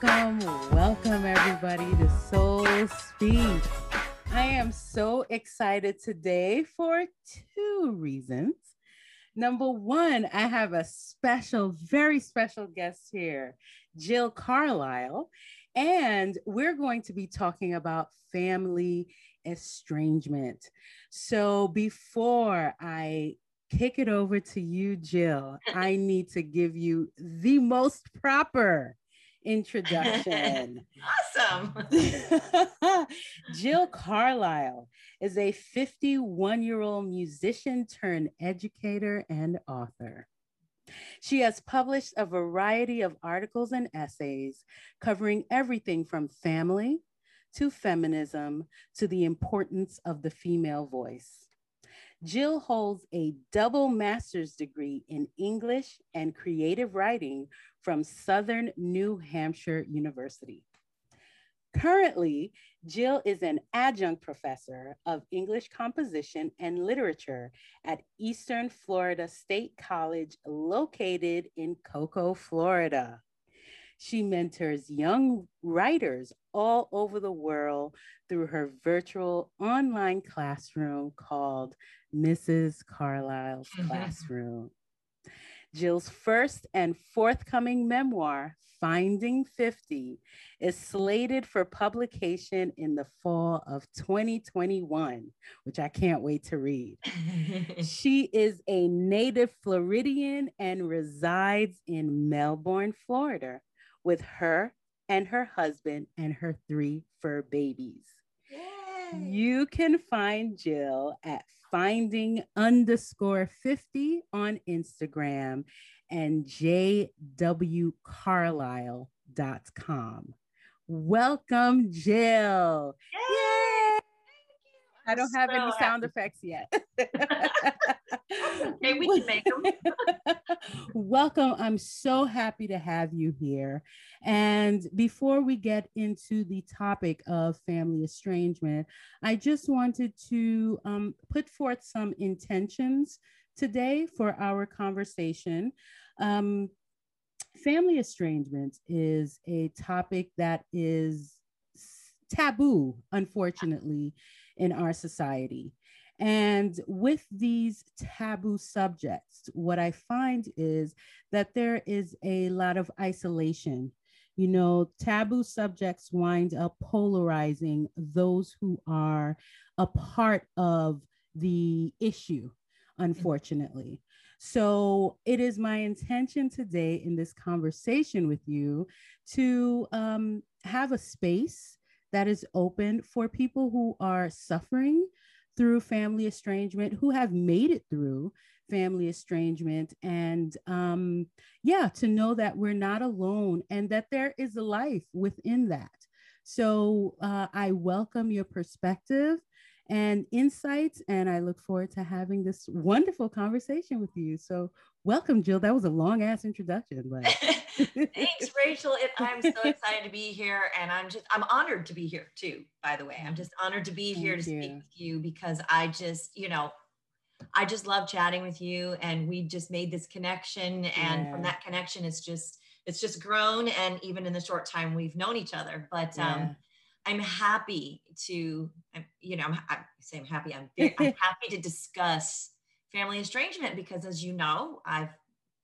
Welcome, welcome everybody to Soul Speak. I am so excited today for two reasons. Number one, I have a special, very special guest here, Jill Carlisle, and we're going to be talking about family estrangement. So before I kick it over to you, Jill, I need to give you the most proper introduction. awesome. Jill Carlisle is a 51 year old musician turned educator and author. She has published a variety of articles and essays covering everything from family to feminism to the importance of the female voice. Jill holds a double master's degree in English and creative writing from Southern New Hampshire University. Currently, Jill is an adjunct professor of English composition and literature at Eastern Florida State College, located in Cocoa, Florida. She mentors young writers all over the world through her virtual online classroom called Mrs. Carlisle's mm-hmm. Classroom. Jill's first and forthcoming memoir, Finding 50, is slated for publication in the fall of 2021, which I can't wait to read. she is a native Floridian and resides in Melbourne, Florida, with her and her husband and her three fur babies. Yay. You can find Jill at finding underscore 50 on Instagram and jwcarlisle.com. Welcome, Jill. Yay! Yay! I don't have so any happy. sound effects yet. okay, we can make them. Welcome. I'm so happy to have you here. And before we get into the topic of family estrangement, I just wanted to um, put forth some intentions today for our conversation. Um, family estrangement is a topic that is taboo, unfortunately, in our society. And with these taboo subjects, what I find is that there is a lot of isolation. You know, taboo subjects wind up polarizing those who are a part of the issue, unfortunately. So it is my intention today in this conversation with you to um, have a space that is open for people who are suffering through family estrangement, who have made it through family estrangement. And um, yeah, to know that we're not alone and that there is life within that. So uh, I welcome your perspective and insights, and I look forward to having this wonderful conversation with you. So, welcome, Jill. That was a long ass introduction, but thanks, Rachel. I'm so excited to be here, and I'm just I'm honored to be here too. By the way, I'm just honored to be Thank here to you. speak with you because I just you know I just love chatting with you, and we just made this connection, and yeah. from that connection, it's just it's just grown, and even in the short time we've known each other, but. Yeah. um I'm happy to, I'm, you know, I'm, I say I'm happy. I'm, I'm happy to discuss family estrangement because, as you know, I've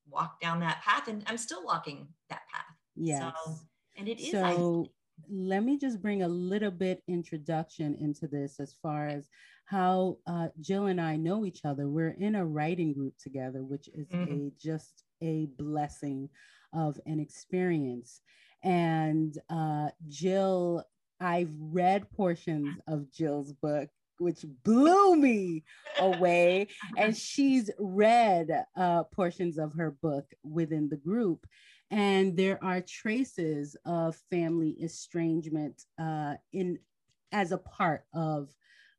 walked down that path and I'm still walking that path. Yes. So, and it is. So let me just bring a little bit introduction into this as far as how uh, Jill and I know each other. We're in a writing group together, which is mm-hmm. a just a blessing of an experience. And uh, Jill I've read portions of Jill's book, which blew me away. and she's read uh, portions of her book within the group. And there are traces of family estrangement uh, in as a part of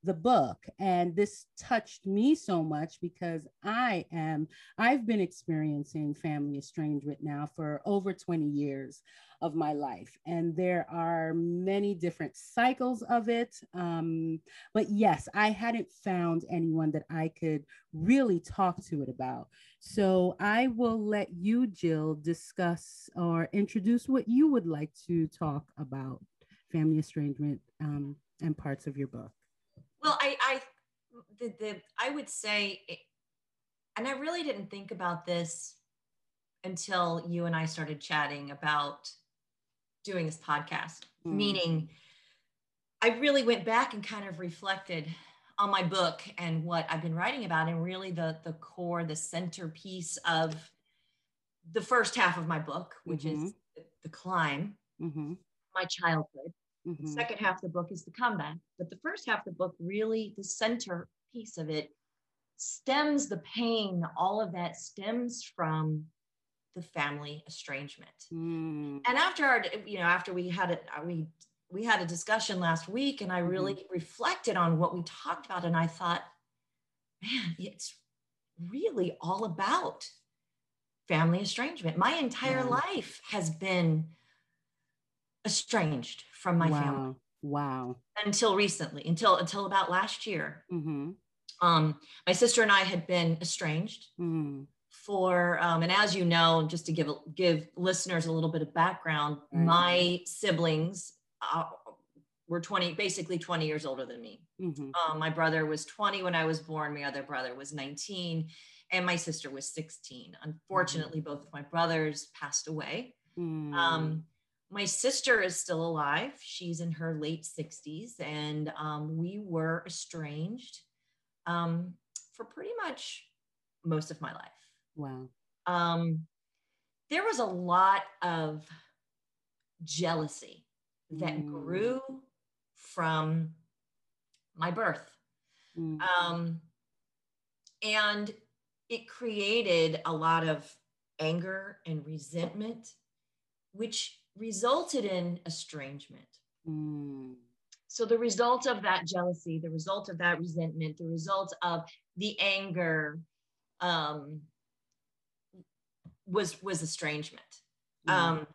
the book. And this touched me so much because i am i've been experiencing family estrangement now for over 20 years of my life. And there are many different cycles of it. Um, but yes i hadn't found anyone that i could really talk to it about. So i will let you jill discuss or introduce what you would like to talk about family estrangement um, and parts of your book well, I, I, the, the, I would say, and I really didn't think about this until you and I started chatting about doing this podcast. Mm. Meaning, I really went back and kind of reflected on my book and what I've been writing about, and really the the core, the centerpiece of the first half of my book, which mm-hmm. is the climb, mm-hmm. my childhood, Mm-hmm. The second half of the book is the comeback. But the first half of the book, really, the center piece of it stems the pain, all of that stems from the family estrangement. Mm. And after our, you know, after we had it, we we had a discussion last week and I really mm-hmm. reflected on what we talked about. And I thought, man, it's really all about family estrangement. My entire yeah. life has been estranged from my wow. family. Wow. Until recently, until until about last year. Mm-hmm. Um, my sister and I had been estranged mm-hmm. for, um, and as you know, just to give give listeners a little bit of background, mm-hmm. my siblings uh, were 20, basically 20 years older than me. Mm-hmm. Um, my brother was 20 when I was born. My other brother was 19, and my sister was 16. Unfortunately, mm-hmm. both of my brothers passed away. Mm. Um, my sister is still alive. She's in her late 60s, and um, we were estranged um, for pretty much most of my life. Wow. Um, there was a lot of jealousy that mm. grew from my birth. Mm. Um, and it created a lot of anger and resentment, which resulted in estrangement. Mm. So, the result of that jealousy, the result of that resentment, the result of the anger um, was was estrangement. Mm. Um,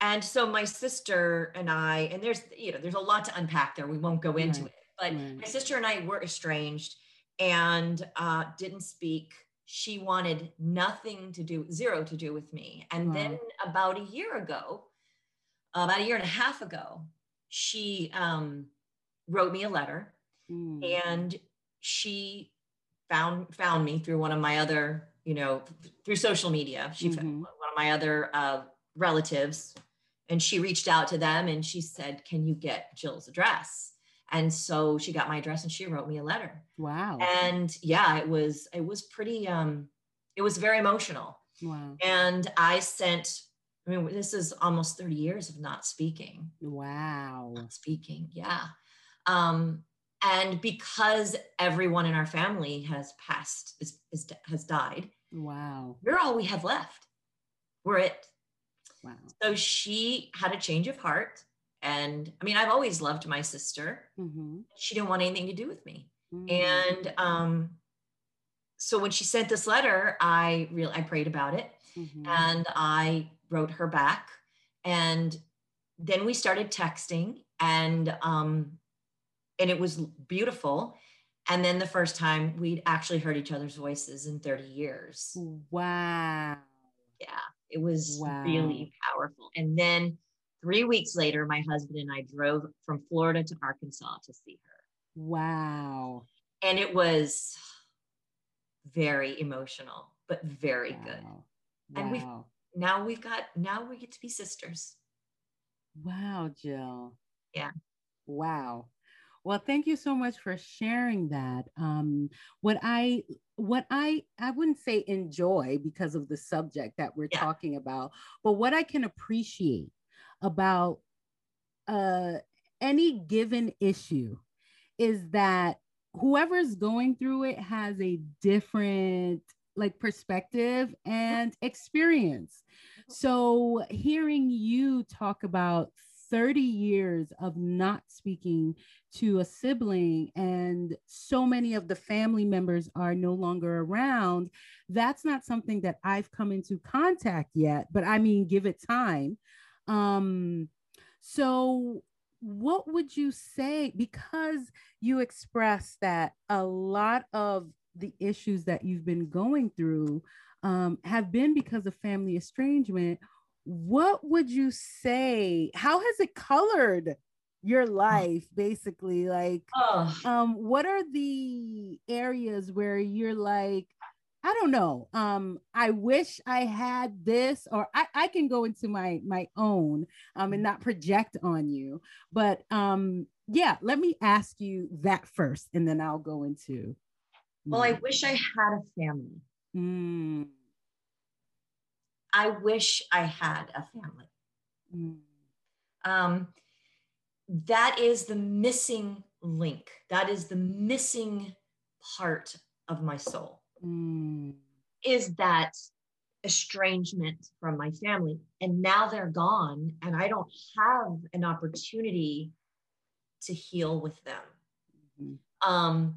and so my sister and I, and there's you know there's a lot to unpack there. We won't go into right. it, but right. my sister and I were estranged and uh, didn't speak she wanted nothing to do, zero to do with me. And wow. then about a year ago, about a year and a half ago, she um, wrote me a letter mm. and she found found me through one of my other, you know, through social media. She mm-hmm. found one of my other uh, relatives and she reached out to them and she said, Can you get Jill's address? And so she got my address and she wrote me a letter. Wow. And yeah it was it was pretty um it was very emotional. Wow. And i sent i mean this is almost 30 years of not speaking. Wow. Not speaking yeah. Um and because everyone in our family has passed is, is has died wow. we're all we have left. We're it. Wow. So she had a change of heart and I mean, I've always loved my sister. Mm-hmm. She didn't want anything to do with me. Mm-hmm. And um, so when she sent this letter, I really I prayed about it, mm-hmm. and I wrote her back, and then we started texting, and um, and it was beautiful. And then the first time we'd actually heard each other's voices in 30 years. Wow. Yeah, it was wow. really powerful. And then Three weeks later, my husband and I drove from Florida to Arkansas to see her. Wow. And it was very emotional, but very wow. good. Wow. And we've now we've got now we get to be sisters. Wow, Jill. Yeah. Wow. Well, thank you so much for sharing that. Um, what I what I I wouldn't say enjoy because of the subject that we're yeah. talking about, but what I can appreciate about uh, any given issue is that whoever's going through it has a different like perspective and experience. So hearing you talk about 30 years of not speaking to a sibling and so many of the family members are no longer around, that's not something that I've come into contact yet, but I mean, give it time. Um, so, what would you say? Because you expressed that a lot of the issues that you've been going through um, have been because of family estrangement what would you say how has it colored your life basically like oh. um what are the areas where you're like i don't know um i wish i had this or i, I can go into my my own um and not project on you but um yeah let me ask you that first and then i'll go into well i wish i had a family mm. I wish I had a family. Mm. Um, that is the missing link. That is the missing part of my soul. Mm. Is that estrangement from my family. And now they're gone, and I don't have an opportunity to heal with them. Mm-hmm. Um,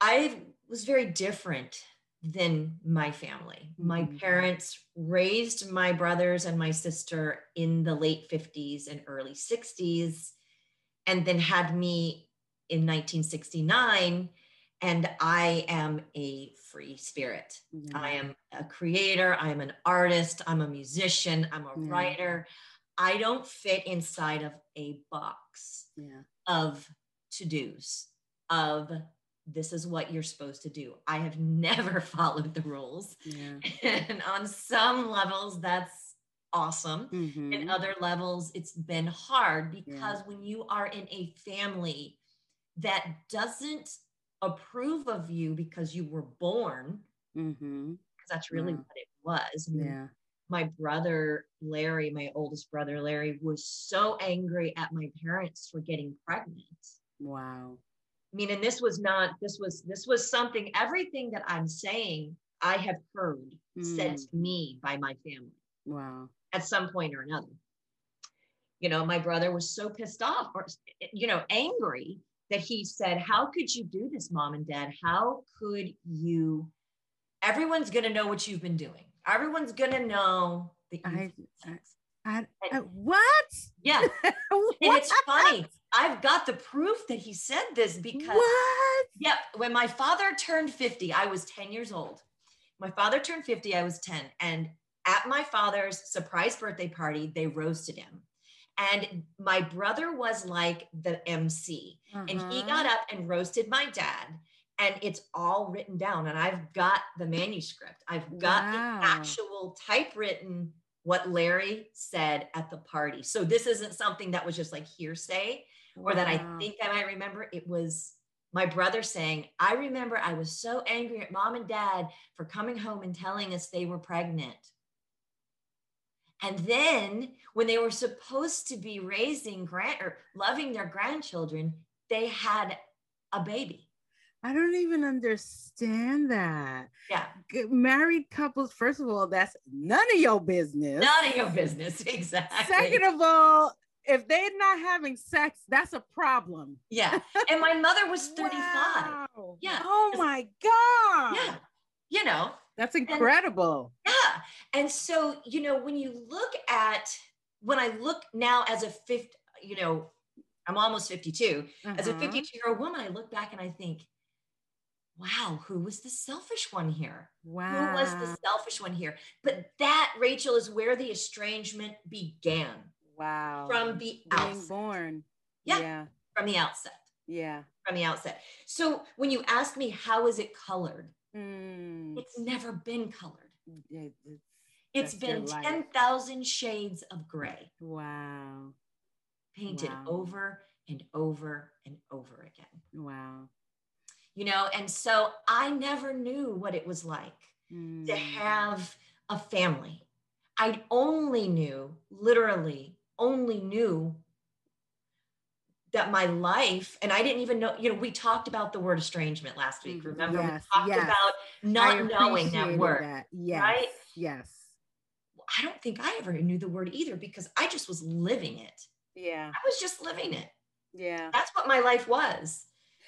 I was very different than my family. My mm-hmm. parents raised my brothers and my sister in the late 50s and early 60s, and then had me in 1969. And I am a free spirit. Mm-hmm. I am a creator. I am an artist. I'm a musician. I'm a mm-hmm. writer. I don't fit inside of a box yeah. of to dos, of this is what you're supposed to do. I have never followed the rules. Yeah. And on some levels, that's awesome. Mm-hmm. In other levels, it's been hard because yeah. when you are in a family that doesn't approve of you because you were born, because mm-hmm. that's really yeah. what it was. yeah. My brother Larry, my oldest brother Larry, was so angry at my parents for getting pregnant. Wow I mean, and this was not, this was, this was something, everything that I'm saying, I have heard mm. said to me by my family. Wow. At some point or another. You know, my brother was so pissed off or, you know, angry that he said, How could you do this, mom and dad? How could you? Everyone's going to know what you've been doing. Everyone's going to know that I, I, I, what? Yeah. what? And it's funny I've got the proof that he said this because what? Yep. When my father turned 50, I was 10 years old. My father turned 50, I was 10. And at my father's surprise birthday party, they roasted him. And my brother was like the MC. Uh-huh. And he got uh-huh. up and roasted my dad. And it's all written down. And I've got the manuscript. I've got wow. the actual typewritten what Larry said at the party. So this isn't something that was just like hearsay or that I think I might remember. It was my brother saying, I remember I was so angry at mom and dad for coming home and telling us they were pregnant. And then when they were supposed to be raising grand or loving their grandchildren, they had a baby. I don't even understand that. Yeah. Married couples, first of all, that's none of your business. None of your business. Exactly. Second of all, if they're not having sex, that's a problem. Yeah. And my mother was 35. wow. Yeah. Oh my God. Yeah. You know, that's incredible. And, yeah. And so, you know, when you look at, when I look now as a fifth, you know, I'm almost 52. Uh-huh. As a uh-huh. 52 year old woman, I look back and I think, wow, who was the selfish one here? Wow. Who was the selfish one here? But that, Rachel, is where the estrangement began. Wow. From the Being outset. born. Yeah, yeah. From the outset. Yeah. From the outset. So when you ask me, how is it colored? Mm. It's never been colored. It, it's, it's been 10,000 shades of gray. Wow. Painted wow. over and over and over again. Wow. You know, and so I never knew what it was like mm. to have a family. I only knew literally only knew that my life and i didn't even know you know we talked about the word estrangement last week mm-hmm. remember yes, we talked yes. about not knowing that word that. Yes, right yes i don't think i ever knew the word either because i just was living it Yeah. I was just living it. Yeah. That's what my life was.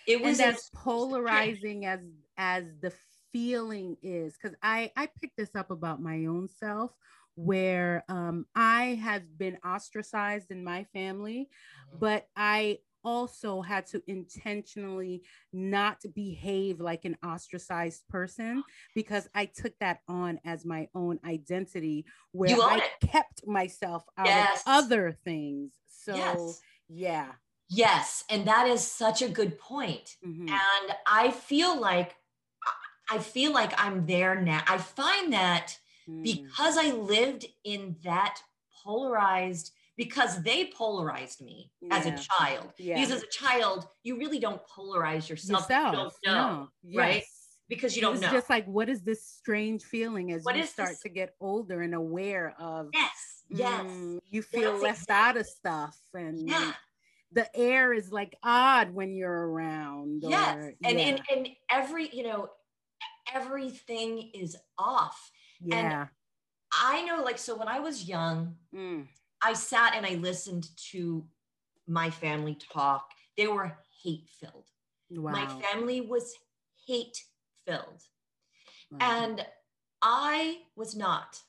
It was and as polarizing as as the feeling is because I I picked this up about my own self where um I have been ostracized in my family, mm-hmm. but I also had to intentionally not behave like an ostracized person because I took that on as my own identity where I it. kept myself out yes. of other things. So, yes. yeah. Yes. And that is such a good point. Mm-hmm. And I feel like, I feel like I'm there now. I find that mm. because I lived in that polarized because they polarized me yeah. as a child. Yeah. Because as a child, you really don't polarize yourself. yourself. You don't know, no. right? Yes. Because you don't know. it's know. Just like what is this strange feeling as what you start this? to get older and aware of yes, yes. Mm, you feel That's left exactly. out of stuff and yeah. the air is like odd when you're around. Yes. Or, and, yeah. and and every, you know, everything is off. Yeah. And I know like so when I was young, mm I sat and I listened to my family talk. They were hate filled. Wow. My family was hate filled. Wow. And I was not.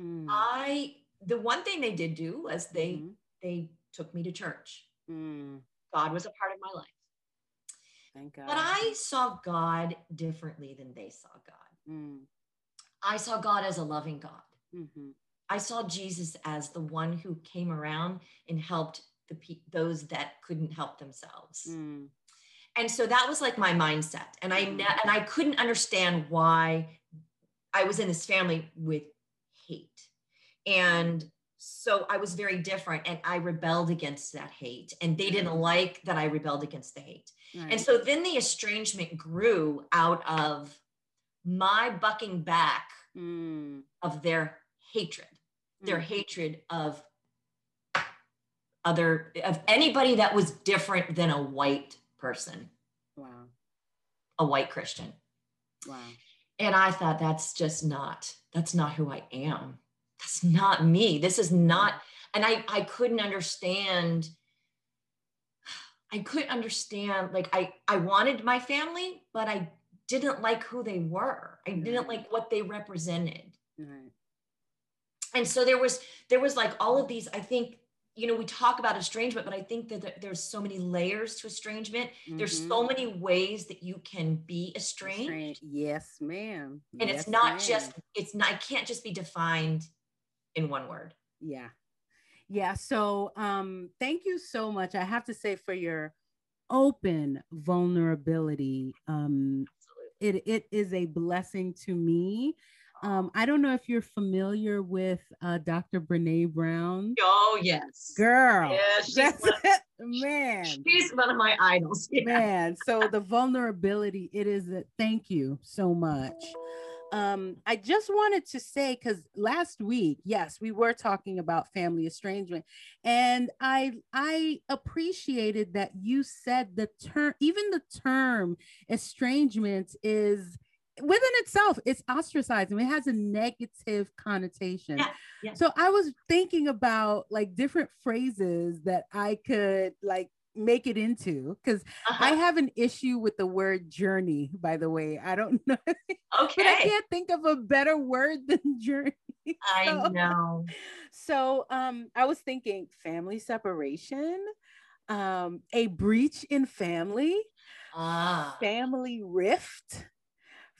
Mm. I the one thing they did do was they mm-hmm. they took me to church. Mm. God was a part of my life. Thank God. But I saw God differently than they saw God. Mm. I saw God as a loving God. Mm-hmm. I saw Jesus as the one who came around and helped the pe- those that couldn't help themselves. Mm. And so that was like my mindset. And I mm. and I couldn't understand why I was in this family with hate. And so I was very different and I rebelled against that hate. And they didn't mm. like that I rebelled against the hate. Right. And so then the estrangement grew out of my bucking back mm. of their hatred their mm. hatred of other of anybody that was different than a white person. Wow. A white Christian. Wow. And I thought that's just not that's not who I am. That's not me. This is not and I I couldn't understand I couldn't understand like I I wanted my family, but I didn't like who they were. I didn't like what they represented. Right and so there was there was like all of these i think you know we talk about estrangement but i think that there's so many layers to estrangement mm-hmm. there's so mm-hmm. many ways that you can be estranged yes ma'am and yes, it's not ma'am. just it's not I can't just be defined in one word yeah yeah so um thank you so much i have to say for your open vulnerability um it, it is a blessing to me um, I don't know if you're familiar with uh, Dr. Brene Brown. Oh, yes. Girl. Yeah, she's one, man. She's one of my idols. Yeah. Man. So the vulnerability, it is a thank you so much. Um, I just wanted to say because last week, yes, we were talking about family estrangement, and I I appreciated that you said the term, even the term estrangement is within itself it's ostracizing it has a negative connotation yeah, yeah. so i was thinking about like different phrases that i could like make it into because uh-huh. i have an issue with the word journey by the way i don't know okay i can't think of a better word than journey i know so um i was thinking family separation um a breach in family ah. family rift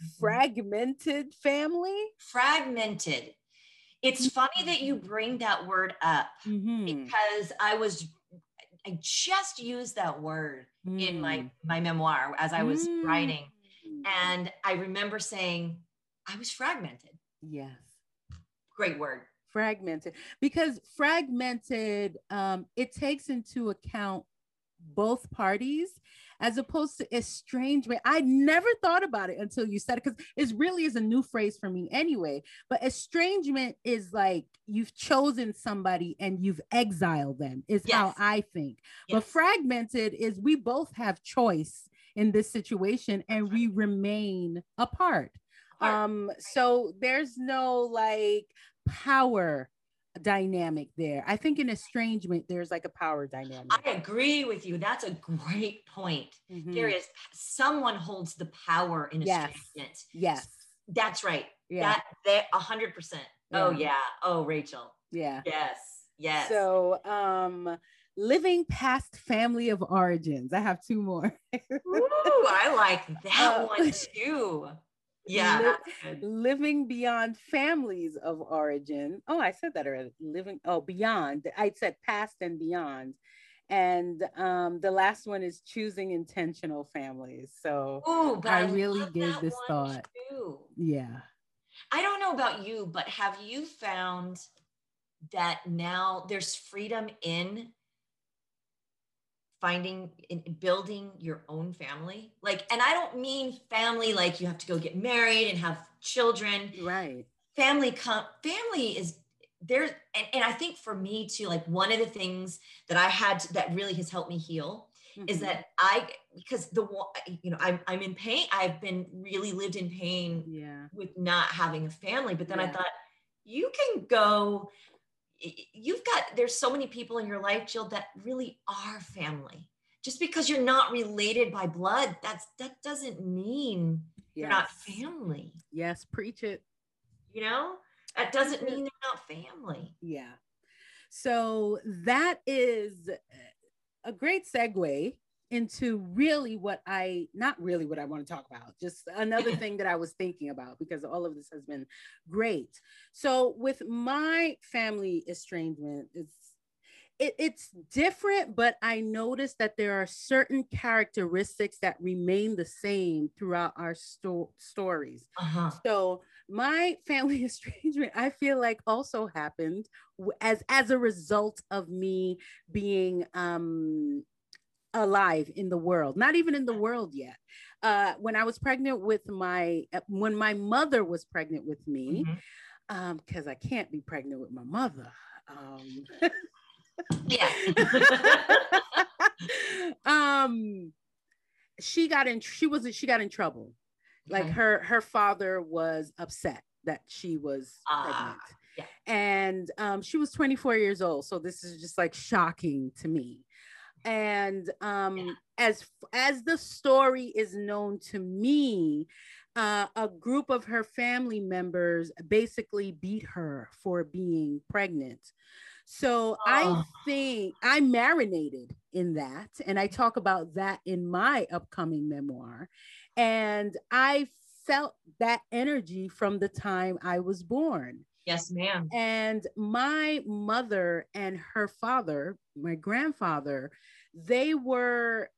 Mm-hmm. fragmented family? Fragmented. It's funny that you bring that word up mm-hmm. because I was I just used that word mm. in my mm. my memoir as I was mm. writing and I remember saying I was fragmented. Yes. Great word. Fragmented because fragmented um it takes into account both parties as opposed to estrangement. I never thought about it until you said it because it really is a new phrase for me anyway. But estrangement is like you've chosen somebody and you've exiled them, is yes. how I think. Yes. But fragmented is we both have choice in this situation and we remain apart. Um, so there's no like power dynamic there. I think in estrangement, there's like a power dynamic. I agree with you. That's a great point. Mm-hmm. There is someone holds the power in estrangement. Yes. yes. That's right. Yeah. That a hundred percent. Oh yeah. Oh Rachel. Yeah. Yes. Yes. So um living past family of origins. I have two more. Ooh, I like that uh, one too. Yeah. Li- living beyond families of origin. Oh, I said that already. Living, oh, beyond. I said past and beyond. And um, the last one is choosing intentional families. So Ooh, I, I really gave this thought. Too. Yeah. I don't know about you, but have you found that now there's freedom in finding in building your own family like and i don't mean family like you have to go get married and have children right family com- family is there and, and i think for me too like one of the things that i had to, that really has helped me heal mm-hmm. is that i because the you know I'm, I'm in pain i've been really lived in pain yeah with not having a family but then yeah. i thought you can go you've got there's so many people in your life jill that really are family. Just because you're not related by blood that's that doesn't mean yes. you're not family. Yes preach it. You know? That doesn't mean they're not family. Yeah. So that is a great segue into really what I, not really what I want to talk about, just another thing that I was thinking about because all of this has been great. So with my family estrangement, it's it, it's different, but I noticed that there are certain characteristics that remain the same throughout our sto- stories. Uh-huh. So my family estrangement, I feel like also happened as as a result of me being um alive in the world, not even in the world yet. Uh, when I was pregnant with my, uh, when my mother was pregnant with me, because mm-hmm. um, I can't be pregnant with my mother. Um, yeah. um, she got in. She was. She got in trouble. Like her. Her father was upset that she was uh, pregnant. Yeah. And um, she was 24 years old. So this is just like shocking to me and um, yeah. as as the story is known to me uh, a group of her family members basically beat her for being pregnant so oh. i think i marinated in that and i talk about that in my upcoming memoir and i felt that energy from the time i was born Yes, ma'am. And my mother and her father, my grandfather, they were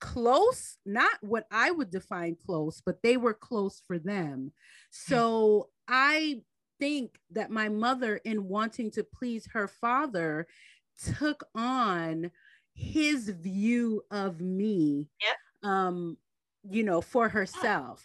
close, not what I would define close, but they were close for them. So I think that my mother, in wanting to please her father, took on his view of me, yep. um, you know, for herself.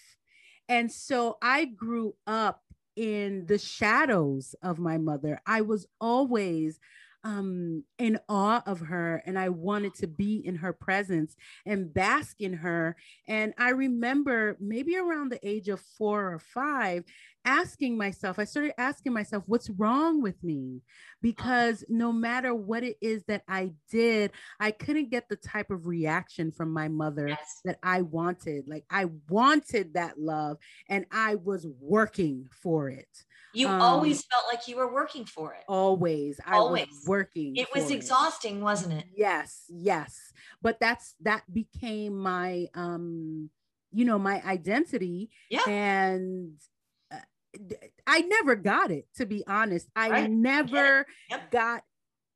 And so I grew up in the shadows of my mother. I was always um, in awe of her and I wanted to be in her presence and bask in her. And I remember maybe around the age of four or five, asking myself, I started asking myself, what's wrong with me? Because no matter what it is that I did, I couldn't get the type of reaction from my mother yes. that I wanted. Like I wanted that love and I was working for it. You um, always felt like you were working for it. Always. I always. was working. It was exhausting, it. wasn't it? Yes, yes. But that's that became my um you know my identity yeah. and uh, I never got it to be honest. I right. never yep. got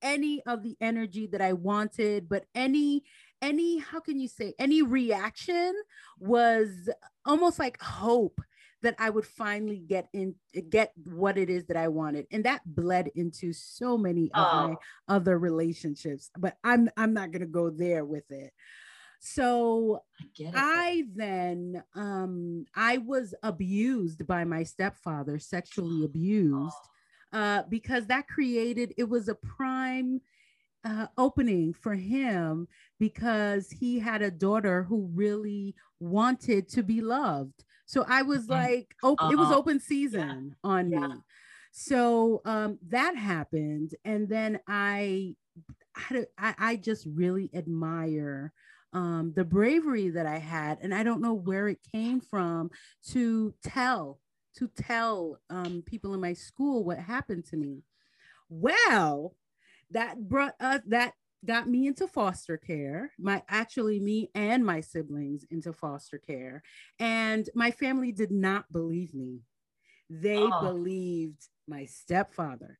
any of the energy that I wanted, but any any how can you say any reaction was almost like hope that I would finally get in get what it is that I wanted. And that bled into so many of oh. my other relationships. But I'm I'm not gonna go there with it. So I, I then um I was abused by my stepfather, sexually abused, oh. uh, because that created it was a prime uh, opening for him because he had a daughter who really wanted to be loved. So I was like, op- uh-huh. it was uh-huh. open season yeah. on yeah. me. So um, that happened. And then I, I, I just really admire um, the bravery that I had. And I don't know where it came from to tell, to tell um, people in my school what happened to me. Well, that brought us, that got me into foster care my actually me and my siblings into foster care and my family did not believe me they oh. believed my stepfather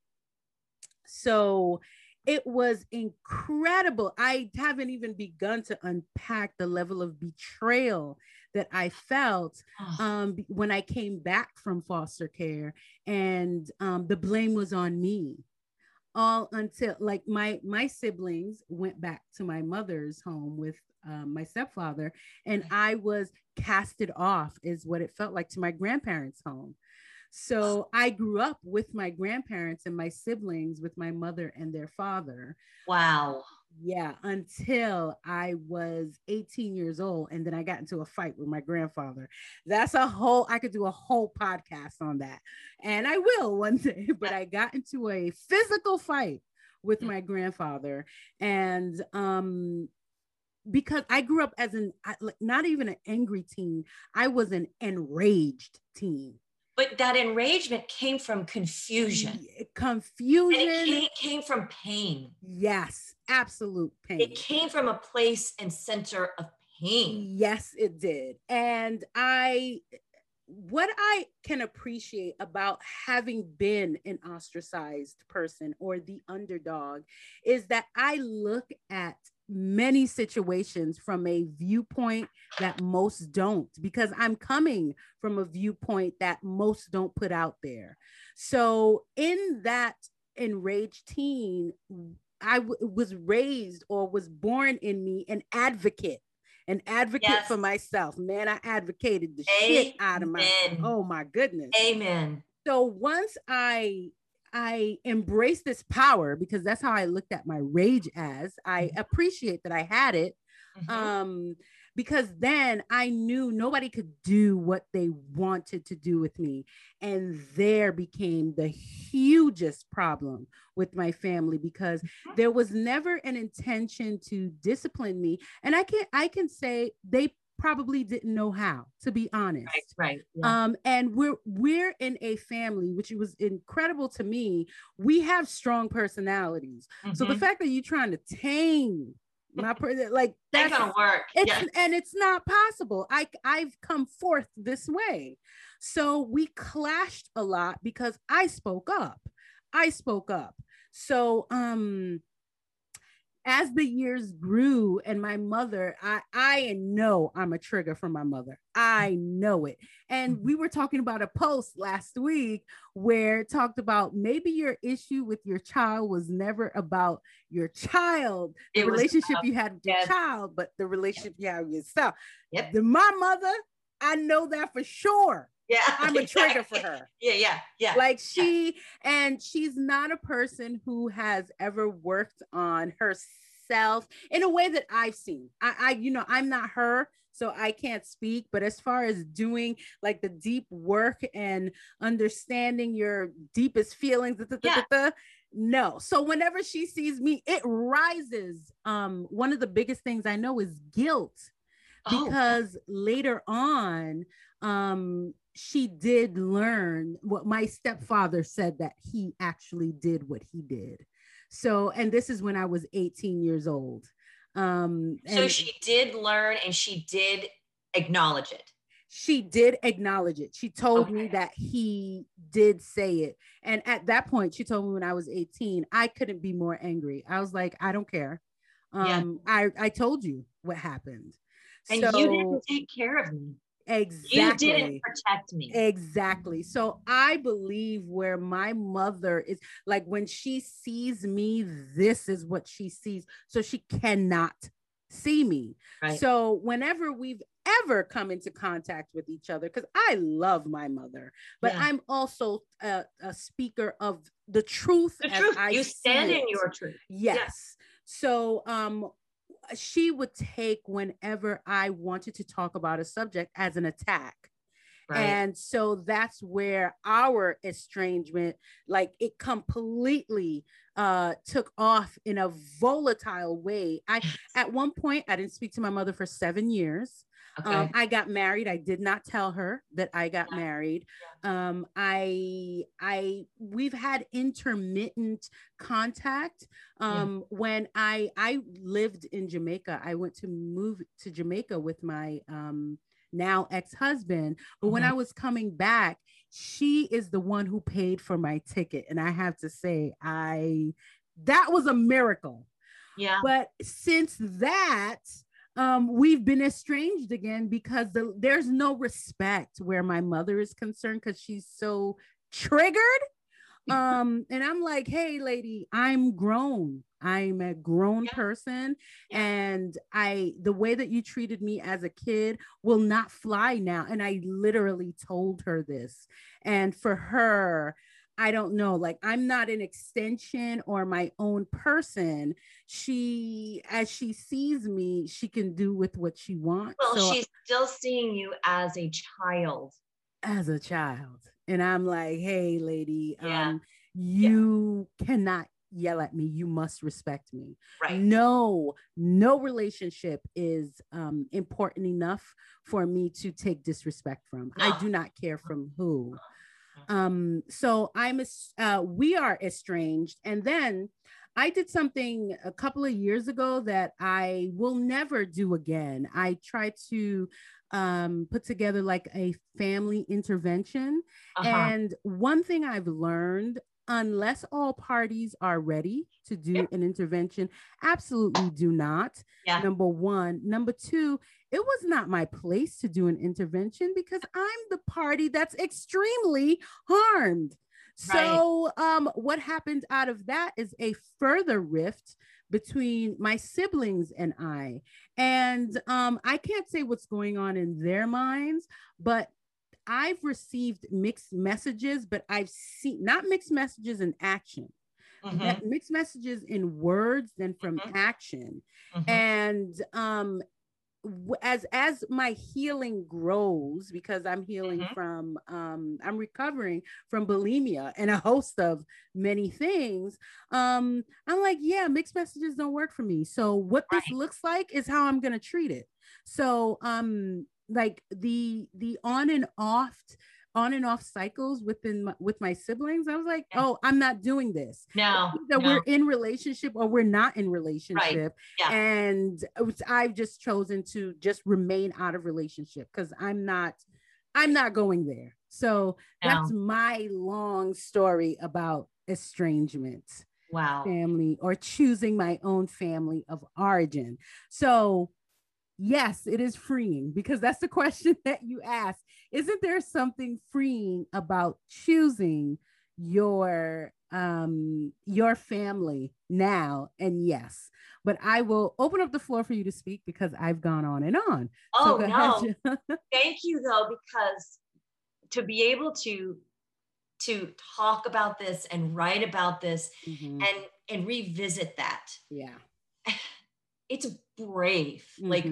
so it was incredible i haven't even begun to unpack the level of betrayal that i felt oh. um, when i came back from foster care and um, the blame was on me all until like my my siblings went back to my mother's home with um, my stepfather and i was casted off is what it felt like to my grandparents home. So i grew up with my grandparents and my siblings with my mother and their father. Wow yeah, until I was 18 years old. And then I got into a fight with my grandfather. That's a whole, I could do a whole podcast on that. And I will one day, but I got into a physical fight with my grandfather. And um, because I grew up as an, not even an angry teen, I was an enraged teen. But that enragement came from confusion. Confusion. And it came, came from pain. Yes, absolute pain. It came from a place and center of pain. Yes, it did. And I, what I can appreciate about having been an ostracized person or the underdog is that I look at many situations from a viewpoint that most don't because I'm coming from a viewpoint that most don't put out there. So in that enraged teen, I w- was raised or was born in me an advocate an advocate yes. for myself. Man, I advocated the Amen. shit out of my oh my goodness. Amen. So once I I embrace this power because that's how I looked at my rage as. I mm-hmm. appreciate that I had it. Mm-hmm. Um, because then I knew nobody could do what they wanted to do with me. And there became the hugest problem with my family because mm-hmm. there was never an intention to discipline me. And I can I can say they probably didn't know how to be honest right right yeah. um and we're we're in a family which was incredible to me we have strong personalities mm-hmm. so the mm-hmm. fact that you're trying to tame my person like that's gonna work it's, yes. and it's not possible i i've come forth this way so we clashed a lot because i spoke up i spoke up so um as the years grew and my mother i i know i'm a trigger for my mother. I know it. And mm-hmm. we were talking about a post last week where it talked about maybe your issue with your child was never about your child the it relationship you had with your child but the relationship you have with yourself. Yep. the, my mother i know that for sure yeah i'm a trigger for her yeah yeah yeah like she yeah. and she's not a person who has ever worked on herself in a way that i've seen i, I you know i'm not her so I can't speak. But as far as doing like the deep work and understanding your deepest feelings, da, da, da, no. So whenever she sees me, it rises. Um, one of the biggest things I know is guilt oh. because oh. later on, um, she did learn what my stepfather said that he actually did what he did. So, and this is when I was 18 years old. Um, so she did learn and she did acknowledge it. She did acknowledge it. She told okay. me that he did say it. And at that point, she told me when I was 18, I couldn't be more angry. I was like, I don't care. Um, yeah. I, I told you what happened. And so, you didn't take care of me. Exactly. You didn't protect me. Exactly. So I believe where my mother is like when she sees me, this is what she sees. So she cannot see me. Right. So whenever we've ever come into contact with each other, because I love my mother, but yeah. I'm also a, a, speaker of the truth. The truth. you stand it. in your truth. Yes. yes. So um Uh, she would take whenever I wanted to talk about a subject as an attack. Right. And so that's where our estrangement, like it completely uh took off in a volatile way. I at one point I didn't speak to my mother for seven years. Um, okay. Um, I got married. I did not tell her that I got yeah. married. Um, I I we've had intermittent contact. Um, yeah. When I I lived in Jamaica, I went to move to Jamaica with my um, now ex-husband. But mm-hmm. when I was coming back, she is the one who paid for my ticket, and I have to say, I that was a miracle. Yeah. But since that, um, we've been estranged again because the, there's no respect where my mother is concerned because she's so triggered. Um, and I'm like, hey, lady, I'm grown. I'm a grown yeah. person, yeah. and I the way that you treated me as a kid will not fly now. And I literally told her this, and for her, I don't know, like I'm not an extension or my own person. She, as she sees me, she can do with what she wants. Well, so, she's still seeing you as a child. As a child. And I'm like, hey, lady, yeah. um, you yeah. cannot yell at me. You must respect me. Right. No, no relationship is um, important enough for me to take disrespect from. No. I do not care from who. Um, so I'm uh, we are estranged, and then I did something a couple of years ago that I will never do again. I tried to um, put together like a family intervention, uh-huh. and one thing I've learned unless all parties are ready to do yep. an intervention absolutely do not yeah. number one number two it was not my place to do an intervention because i'm the party that's extremely harmed right. so um, what happened out of that is a further rift between my siblings and i and um, i can't say what's going on in their minds but I've received mixed messages, but I've seen not mixed messages in action, mm-hmm. mixed messages in words than from mm-hmm. action. Mm-hmm. And um, as as my healing grows, because I'm healing mm-hmm. from um, I'm recovering from bulimia and a host of many things. Um, I'm like, yeah, mixed messages don't work for me. So what right. this looks like is how I'm gonna treat it. So um like the the on and off on and off cycles within my, with my siblings i was like oh i'm not doing this no that no. we're in relationship or we're not in relationship right. yeah. and i've just chosen to just remain out of relationship because i'm not i'm not going there so no. that's my long story about estrangement wow family or choosing my own family of origin so yes, it is freeing because that's the question that you ask. Isn't there something freeing about choosing your um your family now? And yes, but I will open up the floor for you to speak because I've gone on and on. Oh so no. Thank you though, because to be able to to talk about this and write about this mm-hmm. and and revisit that. Yeah. it's brave. Mm-hmm. Like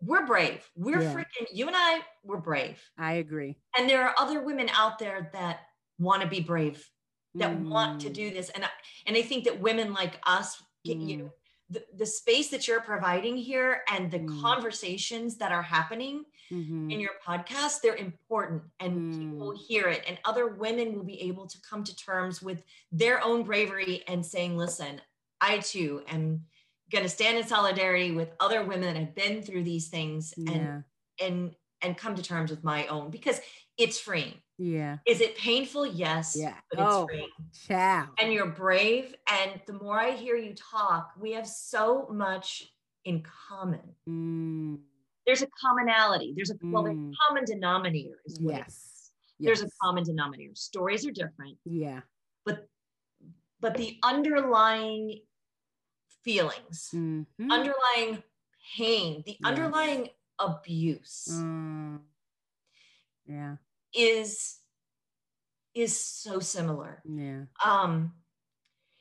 we're brave. We're yeah. freaking you and I, we're brave. I agree. And there are other women out there that want to be brave, that mm. want to do mm. this. And I, and I think that women like us get mm. you the, the space that you're providing here and the mm. conversations that are happening mm-hmm. in your podcast, they're important and people mm. hear it. And other women will be able to come to terms with their own bravery and saying, listen, I too am going to stand in solidarity with other women that have been through these things yeah. and and and come to terms with my own because it's freeing. Yeah. Is it painful? Yes. Yeah. But it's oh, freeing. And you're brave. And the more I hear you talk, we have so much in common. Mm. There's a commonality. There's a mm. well, there's a common denominator. Is what yes. There's a common denominator. Stories are different. Yeah. But but the underlying feelings, mm-hmm. underlying pain, the yes. underlying abuse. Mm. Yeah. Is is so similar. Yeah. Um,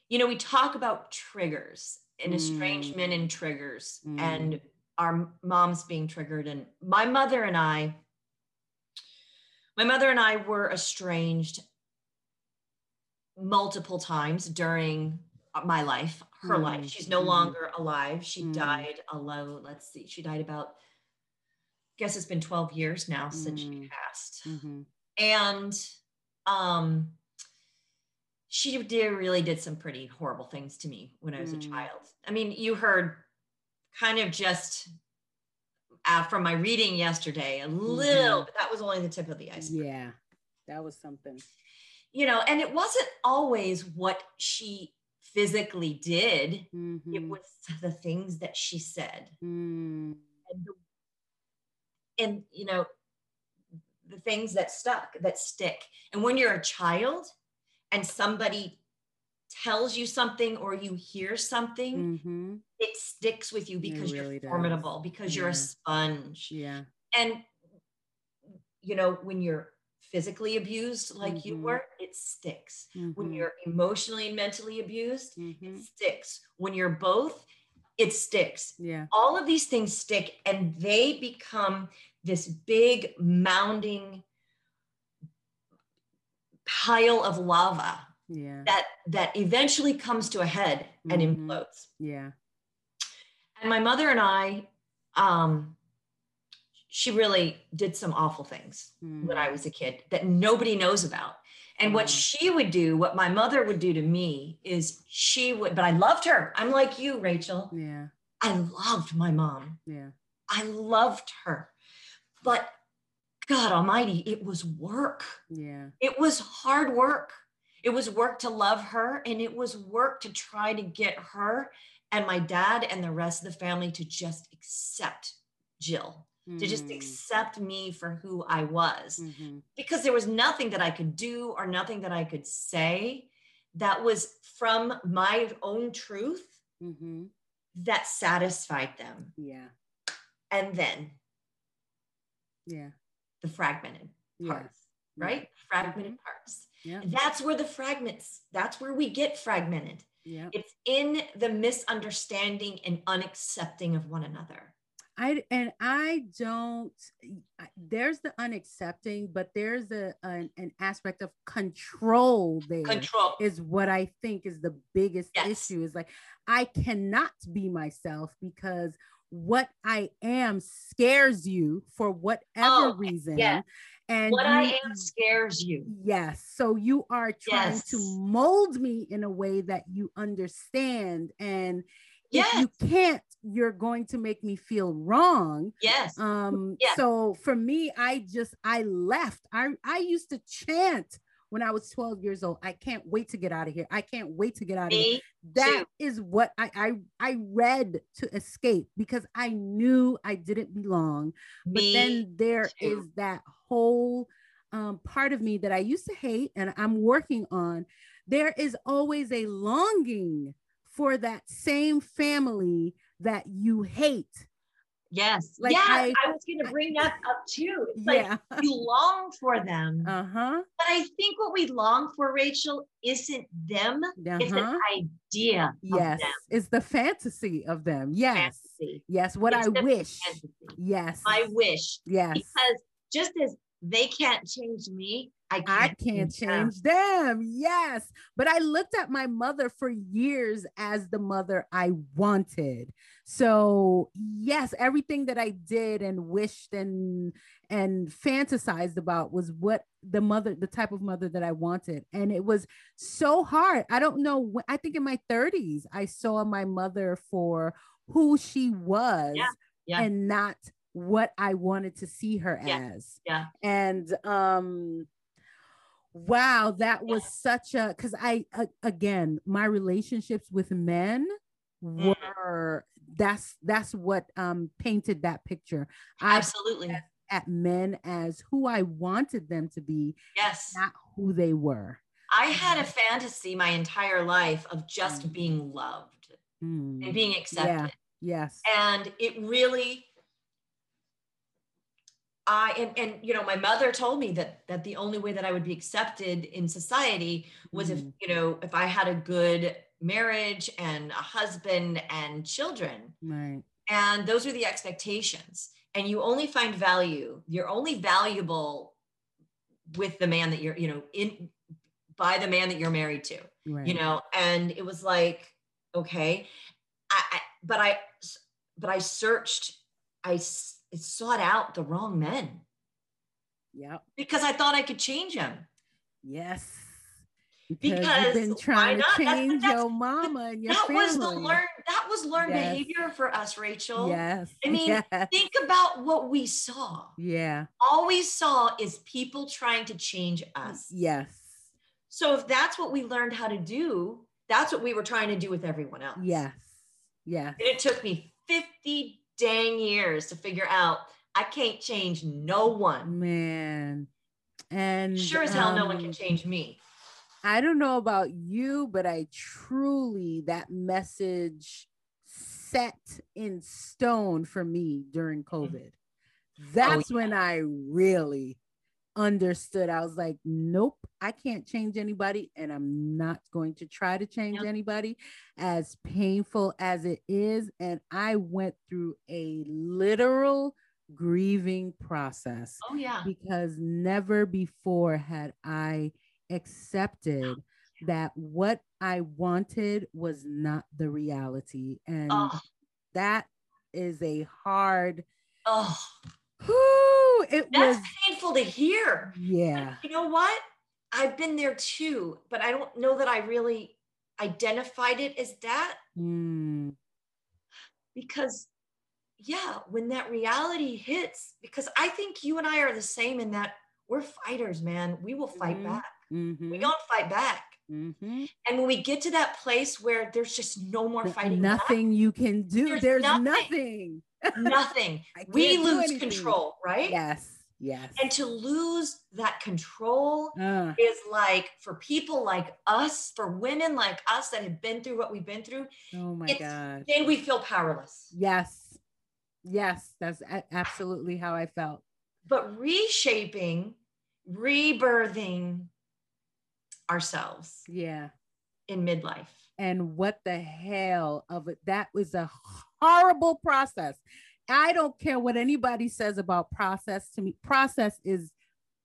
you know, we talk about triggers and estrangement mm. and triggers mm. and our moms being triggered. And my mother and I, my mother and I were estranged multiple times during my life, her mm. life. She's no mm. longer alive. She mm. died alone. Let's see. She died about, I guess it's been 12 years now since she mm. passed. Mm-hmm. And um, she did really did some pretty horrible things to me when I was a mm. child. I mean, you heard kind of just uh, from my reading yesterday, a little, mm-hmm. but that was only the tip of the iceberg. Yeah, that was something. You know, and it wasn't always what she physically did, mm-hmm. it was the things that she said. Mm. And, the, and, you know, the things that stuck, that stick. And when you're a child and somebody tells you something or you hear something, mm-hmm. it sticks with you because really you're formidable, does. because yeah. you're a sponge. Yeah. And you know, when you're physically abused like mm-hmm. you were, it sticks. Mm-hmm. When you're emotionally and mentally abused, mm-hmm. it sticks. When you're both, it sticks. Yeah. All of these things stick and they become this big mounding pile of lava yeah. that that eventually comes to a head and mm-hmm. implodes. Yeah. And my mother and I, um, she really did some awful things mm. when I was a kid that nobody knows about. And what she would do, what my mother would do to me is she would, but I loved her. I'm like you, Rachel. Yeah. I loved my mom. Yeah. I loved her. But God Almighty, it was work. Yeah. It was hard work. It was work to love her and it was work to try to get her and my dad and the rest of the family to just accept Jill, to just mm. accept me for who I was. Mm-hmm. Because there was nothing that I could do or nothing that I could say that was from my own truth mm-hmm. that satisfied them. Yeah. And then, yeah, the fragmented parts, right? Fragmented mm-hmm. parts. Yeah. That's where the fragments, that's where we get fragmented. Yeah. It's in the misunderstanding and unaccepting of one another. I and I don't. There's the unaccepting, but there's a an, an aspect of control. There control is what I think is the biggest yes. issue. Is like I cannot be myself because what I am scares you for whatever oh, reason. Yeah. And what you, I am scares you. Yes. So you are trying yes. to mold me in a way that you understand. And yes. if you can't, you're going to make me feel wrong. Yes. Um, yeah. so for me, I just I left. I I used to chant when I was 12 years old. I can't wait to get out of here. I can't wait to get out of here. That too. is what I, I I read to escape because I knew I didn't belong. Me but then there too. is that whole um, part of me that I used to hate and I'm working on. There is always a longing for that same family that you hate Yes. Like yeah, I, I was going to bring that up too. It's yeah. like you long for them. Uh-huh. But I think what we long for, Rachel, isn't them. Uh-huh. It's an idea. Yes. It's the fantasy of them. Yes. Fantasy. Yes. What it's I wish. Fantasy. Yes. I wish. Yes. Because just as they can't change me, I can't, I can't change them. them. Yes. But I looked at my mother for years as the mother I wanted. So, yes, everything that I did and wished and and fantasized about was what the mother the type of mother that I wanted. And it was so hard. I don't know I think in my 30s I saw my mother for who she was yeah. Yeah. and not what I wanted to see her yeah. as. Yeah. And um wow, that was such a cuz I uh, again, my relationships with men mm. were that's that's what um painted that picture. Absolutely. At, at men as who I wanted them to be. Yes. Not who they were. I had a fantasy my entire life of just mm. being loved mm. and being accepted. Yeah. Yes. And it really I and, and you know my mother told me that that the only way that I would be accepted in society was mm. if you know if I had a good marriage and a husband and children. Right. And those are the expectations. And you only find value, you're only valuable with the man that you're, you know, in by the man that you're married to, right. you know, and it was like, okay, I, I but I, but I searched, I sought out the wrong men. Yeah. Because I thought I could change him. Yes. Because, because you've been trying to change that's, that's, your mama and your that family. was the learned that was learned yes. behavior for us, Rachel. Yes. I mean, yes. think about what we saw. Yeah. All we saw is people trying to change us. Yes. So if that's what we learned how to do, that's what we were trying to do with everyone else. Yes. Yes. And it took me 50 dang years to figure out I can't change no one. Man. And sure as hell, um, no one can um, change me. I don't know about you, but I truly, that message set in stone for me during mm-hmm. COVID. That's oh, yeah. when I really understood. I was like, nope, I can't change anybody, and I'm not going to try to change yep. anybody, as painful as it is. And I went through a literal grieving process. Oh, yeah. Because never before had I accepted oh, that what I wanted was not the reality. And oh. that is a hard. Oh. Whew, it That's was painful to hear. Yeah. But you know what? I've been there too, but I don't know that I really identified it as that. Mm. Because, yeah, when that reality hits, because I think you and I are the same in that we're fighters, man. We will fight mm-hmm. back. Mm-hmm. We don't fight back. Mm-hmm. And when we get to that place where there's just no more fighting, nothing back, you can do. There's, there's nothing. Nothing. Nothing. we lose control, right? Yes. Yes. And to lose that control uh. is like for people like us, for women like us that have been through what we've been through. Oh my God. Then we feel powerless. Yes. Yes. That's absolutely how I felt. But reshaping, rebirthing, ourselves. Yeah. In midlife. And what the hell of it? That was a horrible process. I don't care what anybody says about process to me. Process is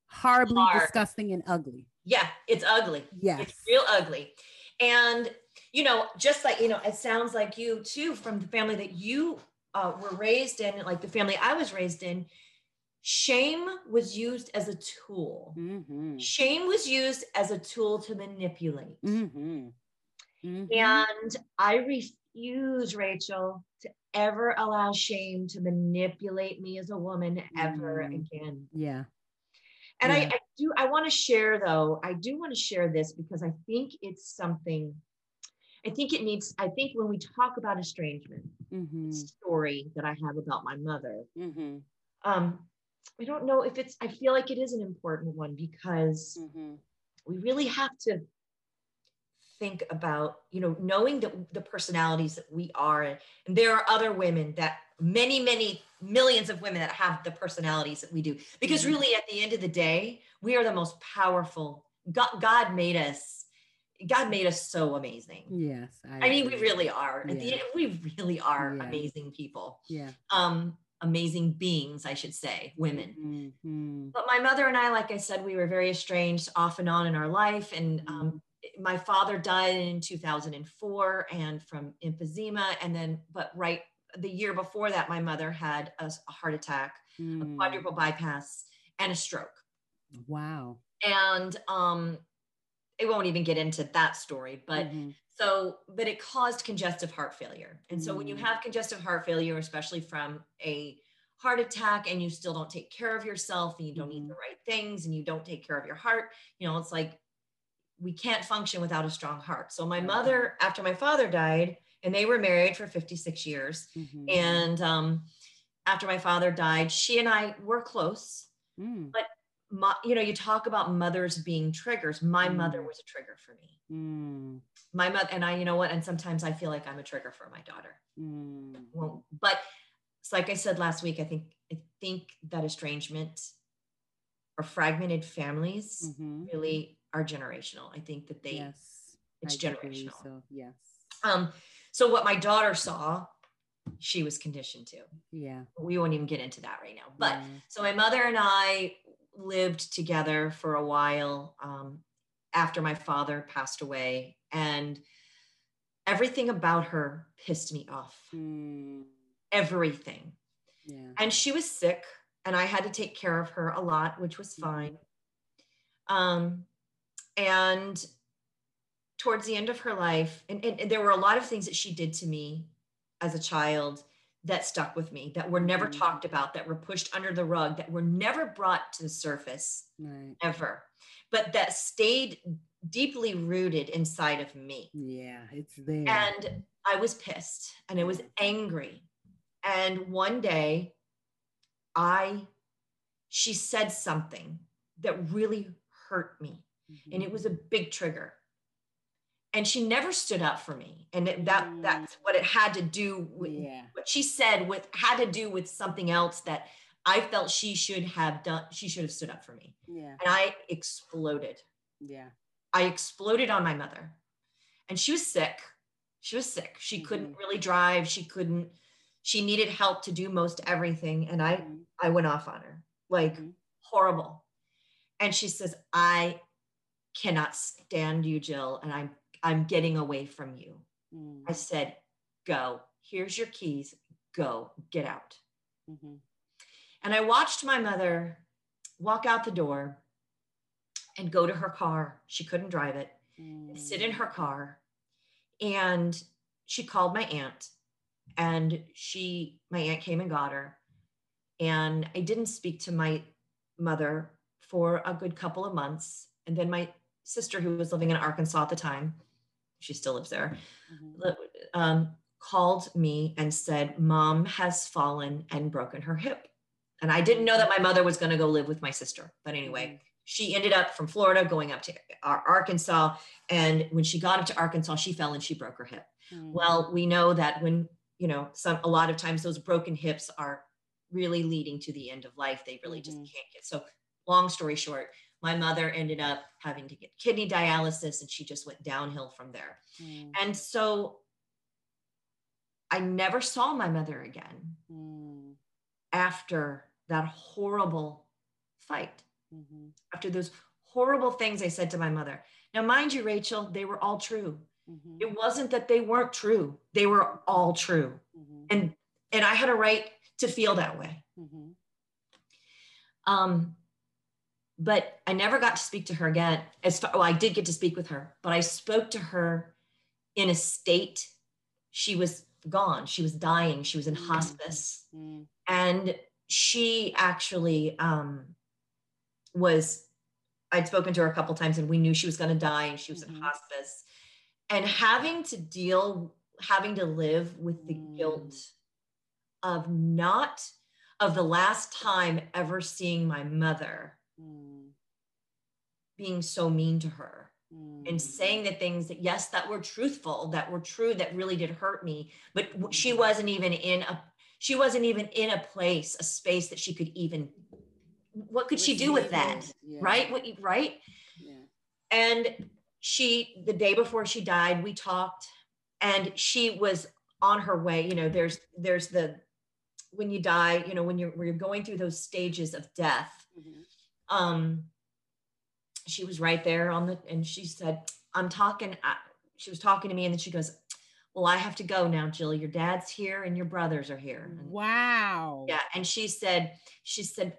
horribly Hard. disgusting and ugly. Yeah, it's ugly. Yeah. It's real ugly. And, you know, just like, you know, it sounds like you too, from the family that you uh, were raised in, like the family I was raised in, shame was used as a tool. Mm-hmm. Shame was used as a tool to manipulate. Mm-hmm. Mm-hmm. And I refuse, Rachel, to ever allow shame to manipulate me as a woman ever mm. again. Yeah. And yeah. I, I do, I want to share though, I do want to share this because I think it's something, I think it needs, I think when we talk about estrangement, mm-hmm. story that I have about my mother, mm-hmm. um, I don't know if it's, I feel like it is an important one because mm-hmm. we really have to think about, you know, knowing that the personalities that we are, and there are other women that many, many millions of women that have the personalities that we do. Because mm-hmm. really, at the end of the day, we are the most powerful. God, God made us. God made us so amazing. Yes. I, I mean, we really are. Yeah. At the end, we really are yeah. amazing people. Yeah. Um, amazing beings, I should say, women. Mm-hmm. But my mother and I, like I said, we were very estranged off and on in our life. And um, my father died in 2004 and from emphysema. And then, but right the year before that, my mother had a, a heart attack, mm. a quadruple bypass, and a stroke. Wow. And um, it won't even get into that story, but mm-hmm. so, but it caused congestive heart failure. And mm. so when you mm. have congestive heart failure, especially from a heart attack and you still don't take care of yourself and you don't mm-hmm. eat the right things and you don't take care of your heart, you know, it's like we can't function without a strong heart. So my mother, after my father died, and they were married for 56 years, mm-hmm. and um, after my father died, she and I were close, mm. but my, you know, you talk about mothers being triggers. My mm. mother was a trigger for me. Mm. My mother and I, you know what? And sometimes I feel like I'm a trigger for my daughter. Mm. Well, but it's like I said last week. I think I think that estrangement or fragmented families mm-hmm. really are generational. I think that they yes, it's I generational. So yes. Um, so what my daughter saw, she was conditioned to. Yeah. We won't even get into that right now. But yeah. so my mother and I lived together for a while um, after my father passed away, and everything about her pissed me off. Mm. Everything. Yeah. And she was sick, and I had to take care of her a lot, which was fine. Um, and towards the end of her life, and, and, and there were a lot of things that she did to me as a child that stuck with me that were never mm-hmm. talked about that were pushed under the rug that were never brought to the surface right. ever but that stayed deeply rooted inside of me yeah it's there and i was pissed and i was angry and one day i she said something that really hurt me mm-hmm. and it was a big trigger and she never stood up for me and that mm. that's what it had to do with yeah. what she said with had to do with something else that i felt she should have done she should have stood up for me yeah and i exploded yeah i exploded on my mother and she was sick she was sick she mm-hmm. couldn't really drive she couldn't she needed help to do most everything and i mm-hmm. i went off on her like mm-hmm. horrible and she says i cannot stand you jill and i'm I'm getting away from you. Mm. I said, go. Here's your keys. Go. Get out. Mm-hmm. And I watched my mother walk out the door and go to her car. She couldn't drive it. Mm. Sit in her car. And she called my aunt. And she, my aunt came and got her. And I didn't speak to my mother for a good couple of months. And then my sister, who was living in Arkansas at the time, she still lives there, mm-hmm. um, called me and said, Mom has fallen and broken her hip. And I didn't know that my mother was going to go live with my sister. But anyway, mm-hmm. she ended up from Florida going up to Arkansas. And when she got up to Arkansas, she fell and she broke her hip. Mm-hmm. Well, we know that when, you know, some, a lot of times those broken hips are really leading to the end of life. They really just mm-hmm. can't get. So long story short, my mother ended up having to get kidney dialysis and she just went downhill from there. Mm. And so I never saw my mother again mm. after that horrible fight, mm-hmm. after those horrible things I said to my mother. Now, mind you, Rachel, they were all true. Mm-hmm. It wasn't that they weren't true, they were all true. Mm-hmm. And and I had a right to feel that way. Mm-hmm. Um, but I never got to speak to her again. As far, well, I did get to speak with her, but I spoke to her in a state. She was gone. She was dying. She was in mm-hmm. hospice, mm-hmm. and she actually um, was. I'd spoken to her a couple times, and we knew she was going to die, and she was mm-hmm. in hospice. And having to deal, having to live with the guilt mm. of not of the last time ever seeing my mother mm. Being so mean to her mm. and saying the things that yes that were truthful that were true that really did hurt me but she mm-hmm. wasn't even in a she wasn't even in a place a space that she could even what could she do with that yeah. right what right yeah. and she the day before she died we talked and she was on her way you know there's there's the when you die you know when you're when you're going through those stages of death mm-hmm um, she was right there on the, and she said, I'm talking, I, she was talking to me and then she goes, well, I have to go now, Jill. Your dad's here and your brothers are here. Wow. Yeah. And she said, she said,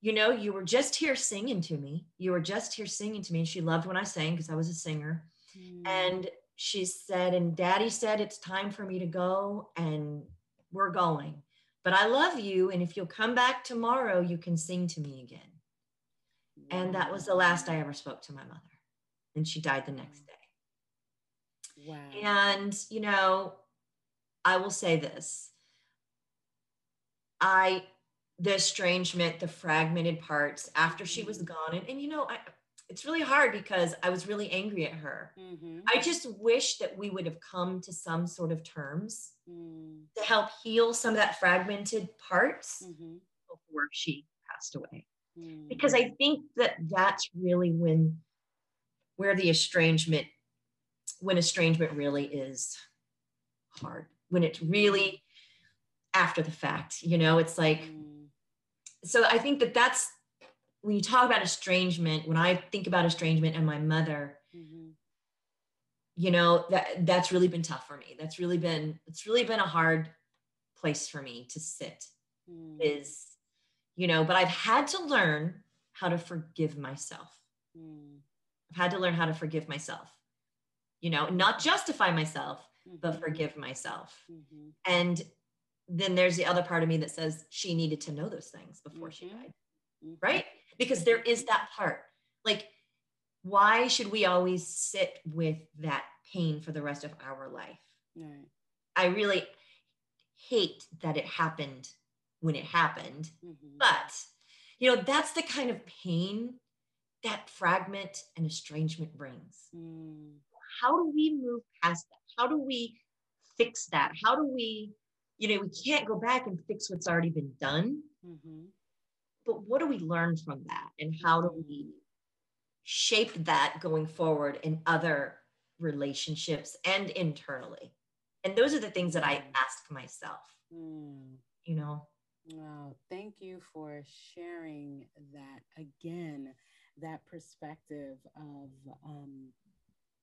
you know, you were just here singing to me. You were just here singing to me. And she loved when I sang because I was a singer. Mm. And she said, and daddy said, it's time for me to go and we're going. But I love you. And if you'll come back tomorrow, you can sing to me again. And that was the last I ever spoke to my mother. And she died the next day. Wow. And, you know, I will say this I, the estrangement, the fragmented parts after she was mm-hmm. gone, and, and you know, I, it's really hard because I was really angry at her. Mm-hmm. I just wish that we would have come to some sort of terms mm. to help heal some of that fragmented parts mm-hmm. before she passed away because hmm. I think that that's really when where the estrangement when estrangement really is hard when it's really after the fact you know it's like mm. so i think that that's when you talk about estrangement, when I think about estrangement and my mother, mm-hmm. you know, that that's really been tough for me. That's really been, it's really been a hard place for me to sit mm. is, you know, but I've had to learn how to forgive myself. Mm. I've had to learn how to forgive myself, you know, not justify myself, mm-hmm. but forgive myself. Mm-hmm. And then there's the other part of me that says she needed to know those things before mm-hmm. she died. Mm-hmm. Right? Because there is that part. Like, why should we always sit with that pain for the rest of our life? Right. I really hate that it happened when it happened. Mm-hmm. But, you know, that's the kind of pain that fragment and estrangement brings. Mm. How do we move past that? How do we fix that? How do we, you know, we can't go back and fix what's already been done. Mm-hmm. But what do we learn from that? And how do we shape that going forward in other relationships and internally? And those are the things that I mm. ask myself, mm. you know. Wow, thank you for sharing that again, that perspective of, um,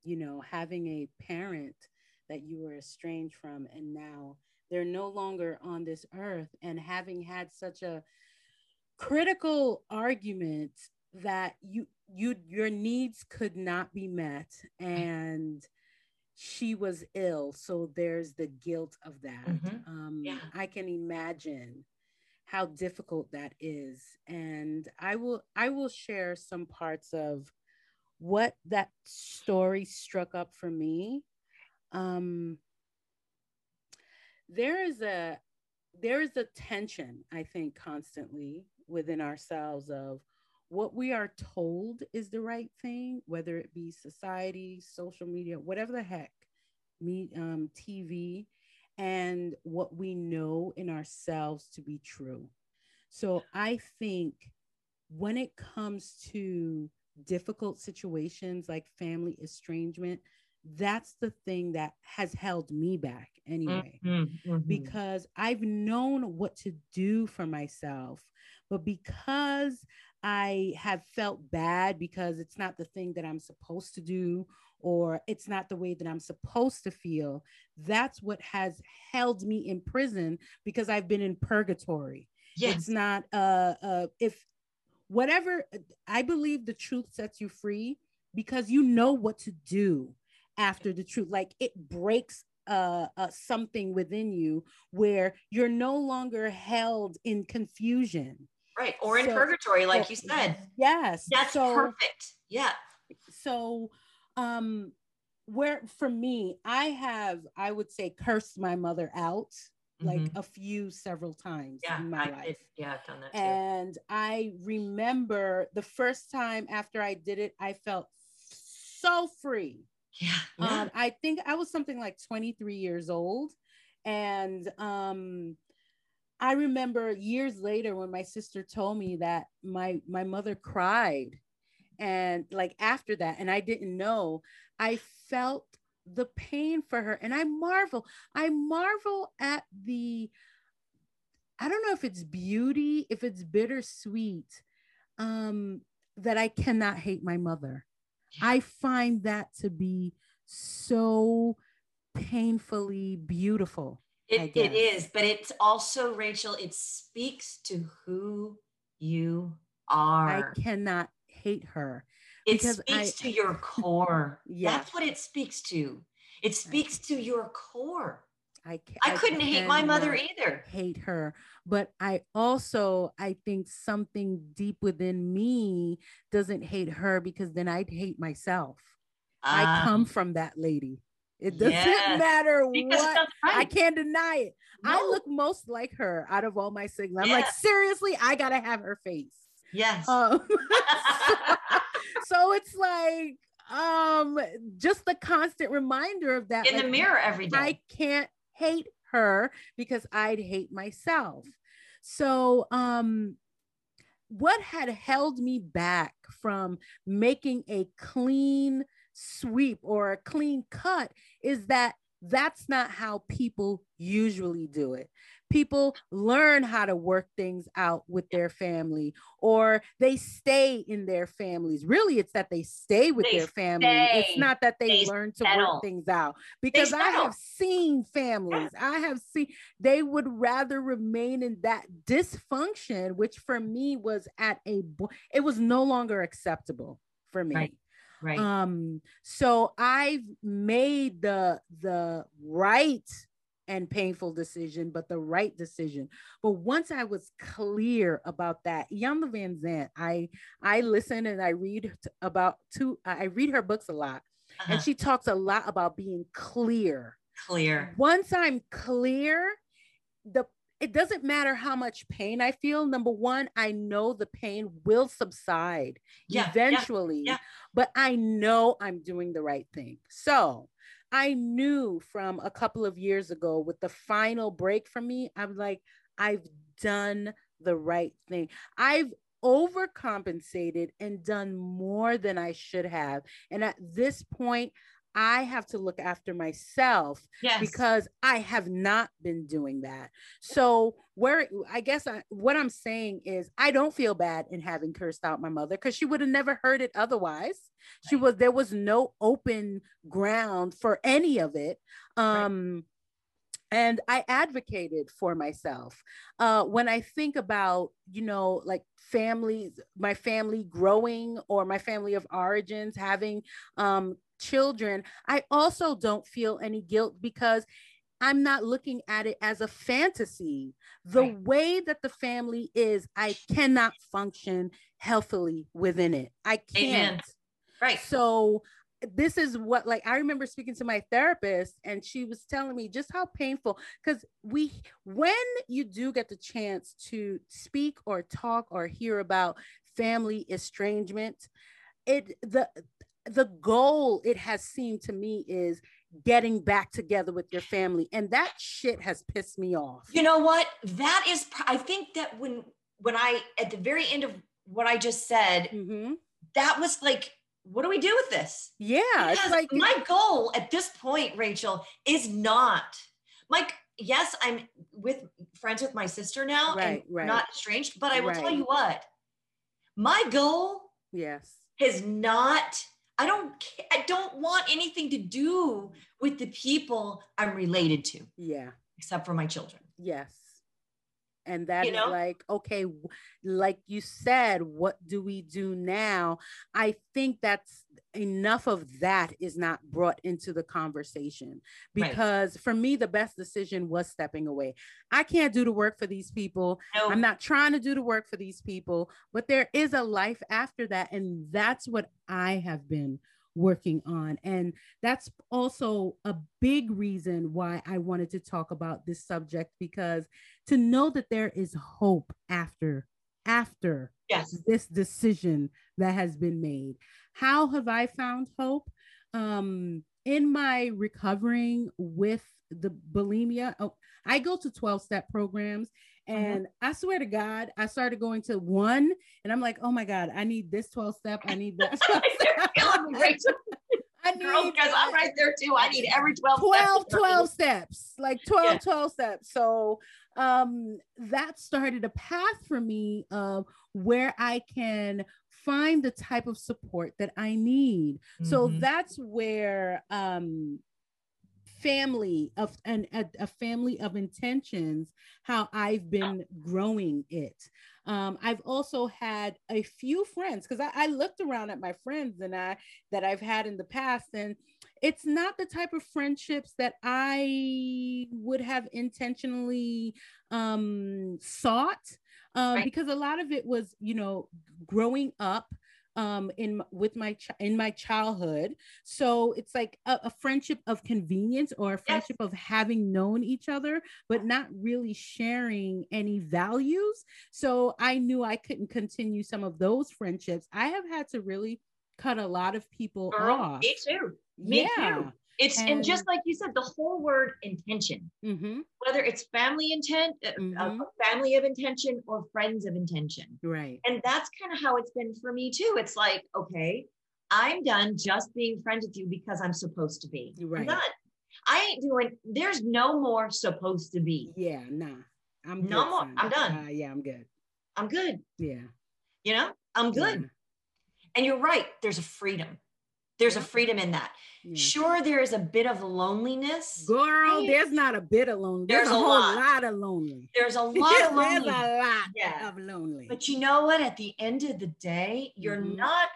you know, having a parent that you were estranged from and now they're no longer on this earth and having had such a critical argument that you you your needs could not be met and she was ill so there's the guilt of that mm-hmm. um, yeah. i can imagine how difficult that is. And i will i will share some parts of what that story struck up for me. Um, there is a there is a tension i think constantly within ourselves of what we are told is the right thing whether it be society social media whatever the heck me um, tv and what we know in ourselves to be true so i think when it comes to difficult situations like family estrangement that's the thing that has held me back anyway mm-hmm, mm-hmm. because i've known what to do for myself but because i have felt bad because it's not the thing that i'm supposed to do or it's not the way that i'm supposed to feel that's what has held me in prison because i've been in purgatory yes. it's not uh uh if whatever i believe the truth sets you free because you know what to do after the truth. Like it breaks uh, uh, something within you where you're no longer held in confusion. Right. Or in so, purgatory, like you said. Yes. That's so, perfect. Yeah. So, um, where for me, I have, I would say, cursed my mother out like mm-hmm. a few several times yeah, in my I life. Yeah, I've done that too. And I remember the first time after I did it, I felt so free. Yeah, yeah. Um, I think I was something like 23 years old. And um, I remember years later when my sister told me that my my mother cried. And like after that, and I didn't know, I felt the pain for her. And I marvel, I marvel at the, I don't know if it's beauty, if it's bittersweet, um, that I cannot hate my mother. I find that to be so painfully beautiful. It, it is, but it's also, Rachel, it speaks to who you are. I cannot hate her. It speaks I, to your core. Yeah. That's what it speaks to. It speaks to your core. I, I, I couldn't hate my mother either. Hate her, but I also I think something deep within me doesn't hate her because then I'd hate myself. I ah. come from that lady. It doesn't yes. matter because what. Right. I can't deny it. No. I look most like her out of all my siblings. I'm yes. like, seriously, I gotta have her face. Yes. Um, so, so it's like um just the constant reminder of that in like, the mirror every day i can't hate her because I'd hate myself. So, um, what had held me back from making a clean sweep or a clean cut is that that's not how people usually do it. People learn how to work things out with their family or they stay in their families. Really, it's that they stay with They their family. stay. It's not that they, They learn to settle. work things out because I have seen families, I have seen they would rather remain in that dysfunction, which for me was at a, it was no longer acceptable for me Right. Right. um so i've made the the right and painful decision but the right decision but once i was clear about that Iyanla Vanzant i i listen and i read about two i read her books a lot Uh-huh. and she talks a lot about being clear Clear. once i'm clear the it doesn't matter how much pain i feel number one i know the pain will subside Yeah, yeah, eventually yeah. but i know i'm doing the right thing so i knew from a couple of years ago with the final break for me i'm like i've done the right thing. I've overcompensated and done more than i should have. And at this point i have to look after myself Yes. because I have not been doing that. So where I guess I, what I'm saying is I don't feel bad in having cursed out my mother because she would have never heard it otherwise. She was there was no open ground for any of it. Um and I advocated for myself. Uh, when I think about, you know, like families, my family growing or my family of origins having um, children, I also don't feel any guilt because I'm not looking at it as a fantasy. The Right. way that the family is, I cannot function healthily within it. I can't. right. So this is what like I remember speaking to my therapist and she was telling me just how painful because we when you do get the chance to speak or talk or hear about family estrangement it the the goal it has seemed to me is getting back together with your family and that shit has pissed me off You know what? That is, I think that when, when I, at the very end of what I just said, Mhm. that was like, what do we do with this? yeah it's Because like my goal at this point, Rachel, is not like, yes, I'm with friends with my sister now Right, and right. not estranged, but I will tell you what, my goal yes has not, I don't, I don't want anything to do with the people I'm related to, yeah except for my children. Yes. And that is You know? like, okay, like you said, what do we do now? I think that's enough of that is not brought into the conversation Right. because for me, the best decision was stepping away. I can't do the work for these people. No, I'm not trying to do the work for these people, but there is a life after that. And that's what I have been working on. And that's also a big reason why I wanted to talk about this subject because to know that there is hope after after yes. this decision that has been made. How have I found hope? Um, in my recovering with the bulimia, oh, I go to 12 step programs. And I swear to God, I started going to one, and I'm like, oh my God, I need this 12 step. I need that. 12 You're killing me, Rachel. I need because I'm right there too. I need every 12 12 steps. 12 steps like 12 Yeah. 12 steps so um that started a path for me of where i can find the type of support that i need so Mhm. that's where um family of an a, family of intentions how i've been growing it um, i've also had a few friends because I, I looked around at my friends and i that i've had in the past and it's not the type of friendships that i would have intentionally um sought um Right. because a lot of it was you know growing up um in with my ch- in my childhood. So it's like a, a friendship of convenience or a friendship of having known each other but not really sharing any values. So i knew i couldn't continue some of those friendships. I have had to really cut a lot of people Girl, off. me too. Me yeah. too. It's and, just like you said, the whole word intention, hmm whether it's family intent, uh, Mhm. a family of intention, or friends of intention. right And that's kind of how it's been for me too. It's like, okay, I'm done just being friends with you because I'm supposed to be. I'm Right. done. I ain't doing. There's no more supposed to be. Yeah, nah. I'm no good, more. son. I'm done. Uh, yeah, I'm good. I'm good. Yeah. You know, I'm good. Yeah. And you're right. There's a freedom. There's a freedom in that. yeah. Sure, there is a bit of loneliness. Girl, Right? there's not a bit of lonely. There's, There's a a whole lot. lot, of lonely. There's a lot there's of loneliness. a lot Yeah. of lonely. But you know what? At the end of the day, you're Mhm. not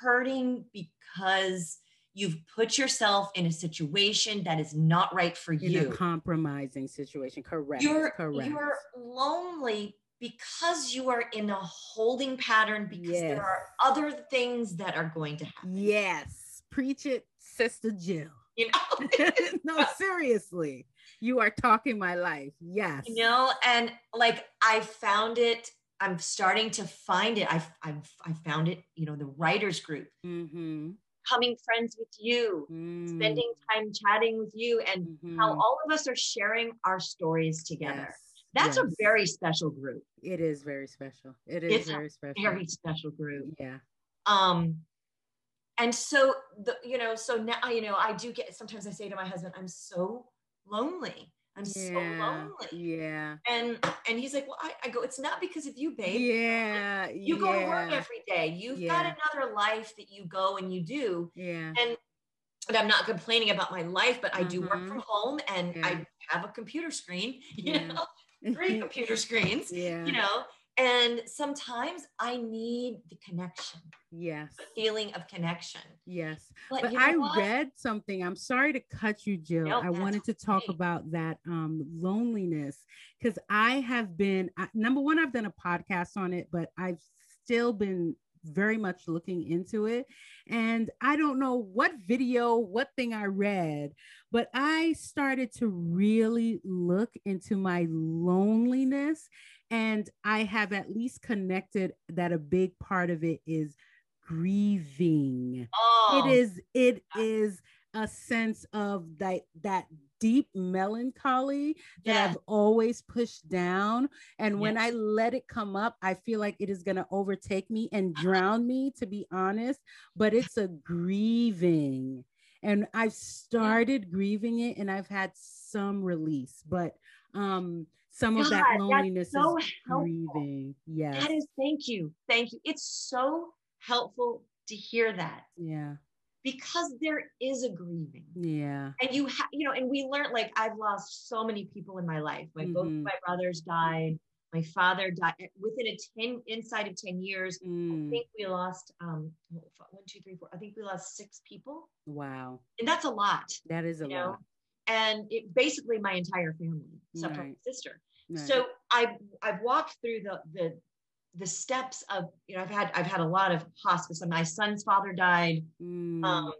hurting because you've put yourself in a situation that is not right for in you. a compromising situation. Correct. You're correct. you're lonely because you are in a holding pattern because Yes. there are other things that are going to happen. yes. Preach it, Sister Jill. You know, no, seriously. You are talking my life. Yes. you know, and like I found it. I'm starting to find it. I've I've I found it. You know, the writers group, Mm-hmm. coming friends with you, spending time chatting with you, and how Mhm. all of us are sharing our stories together. Yes, That's a very special group. It is very special. It is It's very special. Very special group. yeah. Um, and so the you know, so now you know, I do get sometimes I say to my husband, I'm so lonely. I'm so Yeah. lonely. Yeah. And and he's like, Well, I, I go, it's not because of you, babe. Yeah. You go to work every day. You've got another life that you go and you do. Yeah. And and I'm not complaining about my life, but I do work Mhm. from home and Yeah. I have a computer screen, you Yeah. know, three computer screens, yeah. you know. And sometimes I need the connection, Yes. the feeling of connection. Yes. But, But you know I what? read something. I'm sorry to cut you, Jill. No, I wanted to talk about that um, loneliness because I have been, I, number one, I've done a podcast on it, but I've still been very much looking into it. And I don't know what video, what thing I read, but I started to really look into my loneliness. And I have at least connected that a big part of it is grieving Oh, it is it is a sense of that that deep melancholy that Yeah. I've always pushed down and when Yes. I let it come up I feel like it is going to overtake me and drown me to be honest but it's a grieving and I've started grieving it and I've had some release but um some of that loneliness so is helpful. grieving yes That is, thank you. Thank you. It's so helpful to hear that yeah because there is a grieving. yeah And you have, you know, and we learned like I've lost so many people in my life. My both of Mhm. my brothers died. My father died within a 10 inside of 10 years. I Mm, think we lost um one, two, three, four. I think we lost six people. wow And that's a lot. that is a You know, lot And it basically my entire family, except for my sister. Right. So I've I've walked through the the the steps of you know I've had I've had a lot of hospice. My son's father died. Mm, Um,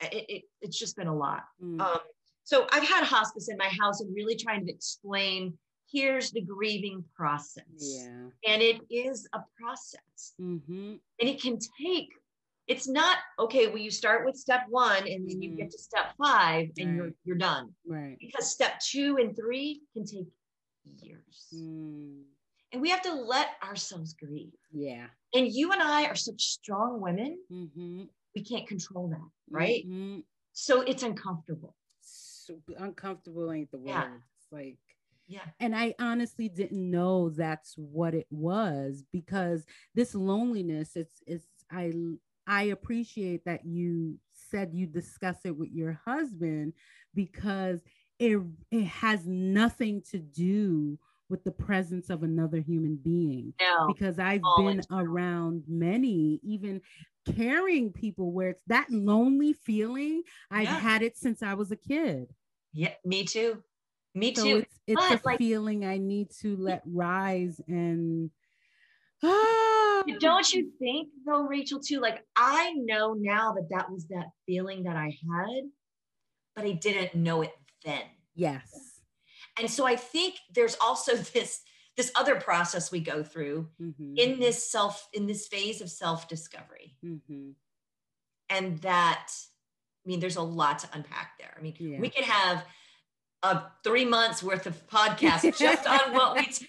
it, it it's just been a lot. mm, Um, so I've had hospice in my house and really trying to explain here's the grieving process. yeah. And it is a process. Mm-hmm. And it can take, it's not okay, well, you start with step one and then you Mhm. get to step five and you're you're done. Right. Because step two and three can take years. Mm, And we have to let ourselves grieve. yeah. And you and I are such strong women, Mm-hmm. we can't control that, right? Mm-hmm. So it's uncomfortable. Super uncomfortable ain't the word. Yeah. It's like, Yeah. and I honestly didn't know that's what it was because this loneliness, it's it's I I appreciate that you said you discuss it with your husband because it it has nothing to do with the presence of another human being No. because I've all been around many, even carrying people where it's that lonely feeling. I've Yeah. had it since I was a kid. Yeah, me too. Me So too. it's it's But, a like- feeling I need to let rise and ah, Don't you think though, Rachel, too? Like I know now that that was that feeling that I had, but I didn't know it then. yes. And so I think there's also this this other process we go through Mhm. in this self in this phase of self discovery, Mhm. and that I mean, there's a lot to unpack there. I mean, Yeah. we could have a three months worth of podcast just on what we. t-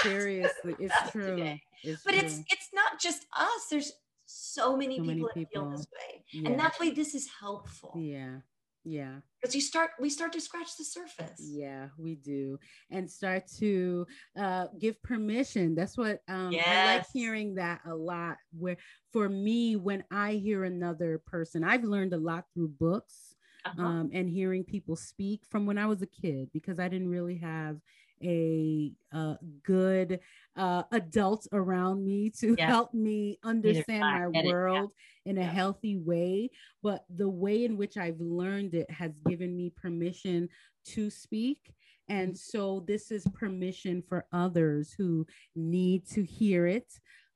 seriously, it's true. today. It's but it's true. it's not just us. There's so many So many people that feel this way, Yeah. and that's why this is helpful. yeah. Yeah. Because you start, we start to scratch the surface. Yeah, we do. And start to uh, give permission. That's what um, yes. I like hearing that a lot. Where for me, when I hear another person, I've learned a lot through books uh-huh. um, and hearing people speak from when I was a kid because I didn't really have a, a good uh, adult around me to yes. help me understand my world yeah. in a yeah. healthy way. But the way in which I've learned it has given me permission to speak. And mm-hmm. so this is permission for others who need to hear it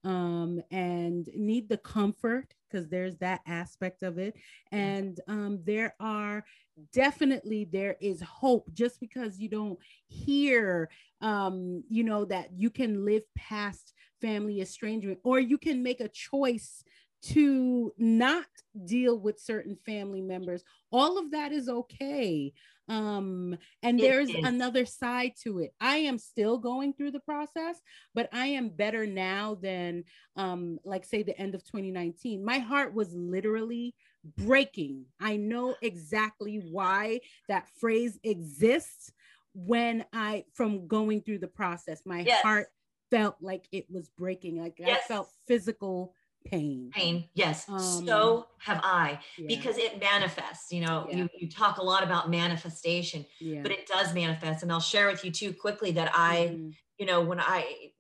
um, and need the comfort because there's that aspect of it. And um, there are definitely there is hope just because you don't hear um, you know that you can live past family estrangement or you can make a choice to not deal with certain family members. All of that is okay. Um and there's another side to it. I am still going through the process but i am better now than um like say the end of 2019 my heart was literally breaking. I know exactly why that phrase exists when i from going through the process. My yes. heart felt like it was breaking like yes. i felt physical pain pain yes um, so have i yeah. because it manifests you know yeah. you, you talk a lot about manifestation yeah. but it does manifest and i'll share with you too quickly that i mm. you know when i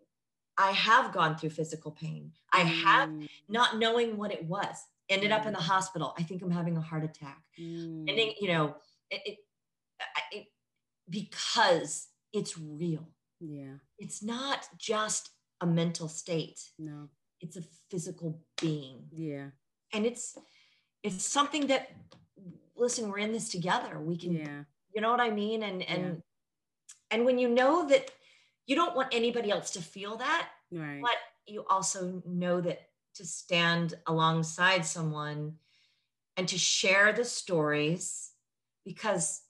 i have gone through physical pain i mm. have not knowing what it was ended mm. up in the mm. hospital i think i'm having a heart attack and then, you know it, it, it because it's real yeah it's not just a mental state no it's a physical being. Yeah. And it's it's something that listen we're in this together. We can yeah. you know what i mean? And and yeah. and when you know that you don't want anybody else to feel that right. but you also know that to stand alongside someone and to share the stories because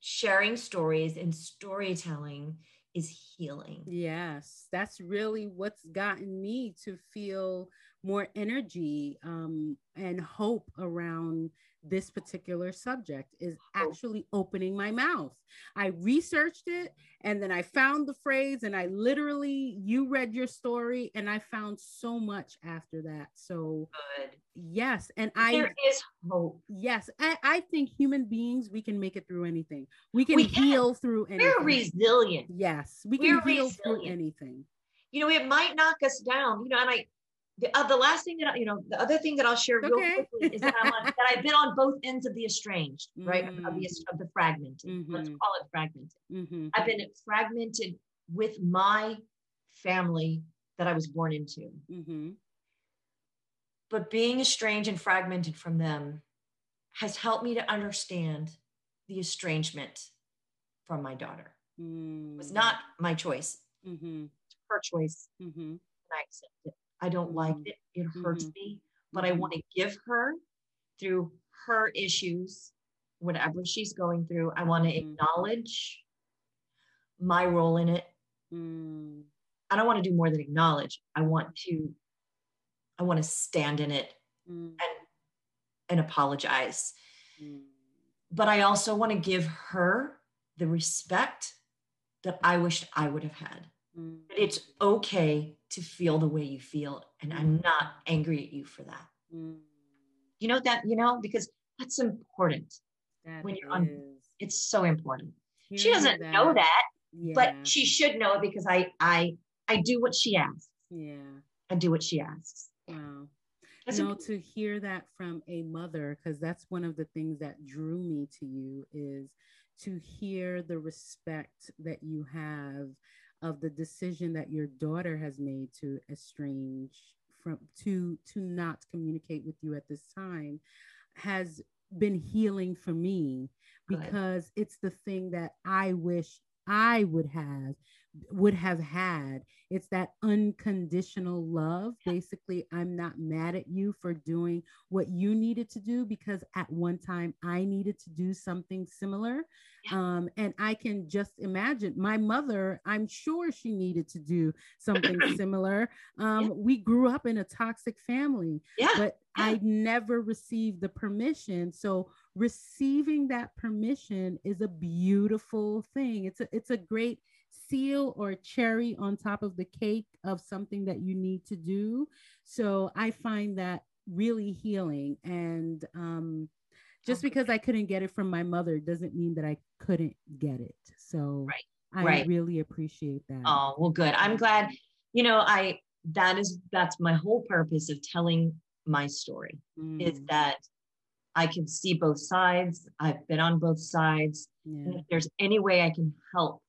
sharing stories and storytelling is healing. Yes, that's really what's gotten me to feel more energy um, and hope around this particular subject is oh. actually opening my mouth. I researched it and then I found the phrase and I literally you read your story and I found so much after that. So good. Yes, and I there is hope. Yes, I, I think human beings we can make it through anything. We can we heal through anything. We're resilient. Yes, we can We're heal resilient. through anything. You know, it might knock us down. You know, and I the, uh, the last thing that I, you know, the other thing that I'll share real okay. quickly is that, I'm on, that I've been on both ends of the estranged, right? Mm. Of, the, of the fragmented. Mm-hmm. Let's call it fragmented. Mm-hmm. I've been fragmented with my family that I was born into. Mm-hmm. But being estranged and fragmented from them has helped me to understand the estrangement from my daughter. It was not my choice. Mm-hmm. It's her choice. Mm-hmm. And I accept it. I don't like mm-hmm. it. It hurts mm-hmm. me, but I mm-hmm. want to give her through her issues, whatever she's going through. I want to mm-hmm. acknowledge my role in it. Mm. I don't want to do more than acknowledge. I want to, I want to stand in it mm. and and apologize. Mm. But I also want to give her the respect that I wished I would have had. Mm. It's okay to feel the way you feel. And I'm mm. not angry at you for that. Mm. You know that, you know, because that's important that when you're is. on, it's so important. Hear she doesn't that. know that, yeah. but she should know it because I, I, I do what she asks. Yeah. I do what she asks. Wow. That's no, to hear that from a mother, because that's one of the things that drew me to you is to hear the respect that you have of the decision that your daughter has made to estrange from to to not communicate with you at this time has been healing for me because it's the thing that I wish I would have would have had. It's that unconditional love. Basically, I'm not mad at you for doing what you needed to do because at one time I needed to do something similar. Um, and I can just imagine my mother, I'm sure she needed to do something similar. Um, yeah. We grew up in a toxic family, yeah. but I never received the permission. So receiving that permission is a beautiful thing. It's a it's a great seal or cherry on top of the cake of something that you need to do. So I find that really healing. And um, just because I couldn't get it from my mother doesn't mean that I couldn't get it. So right. I right. really appreciate that. Oh, well, good. I'm glad, you know, I, that is, that's my whole purpose of telling my story mm. is that I can see both sides. I've been on both sides. Yeah. If there's any way I can help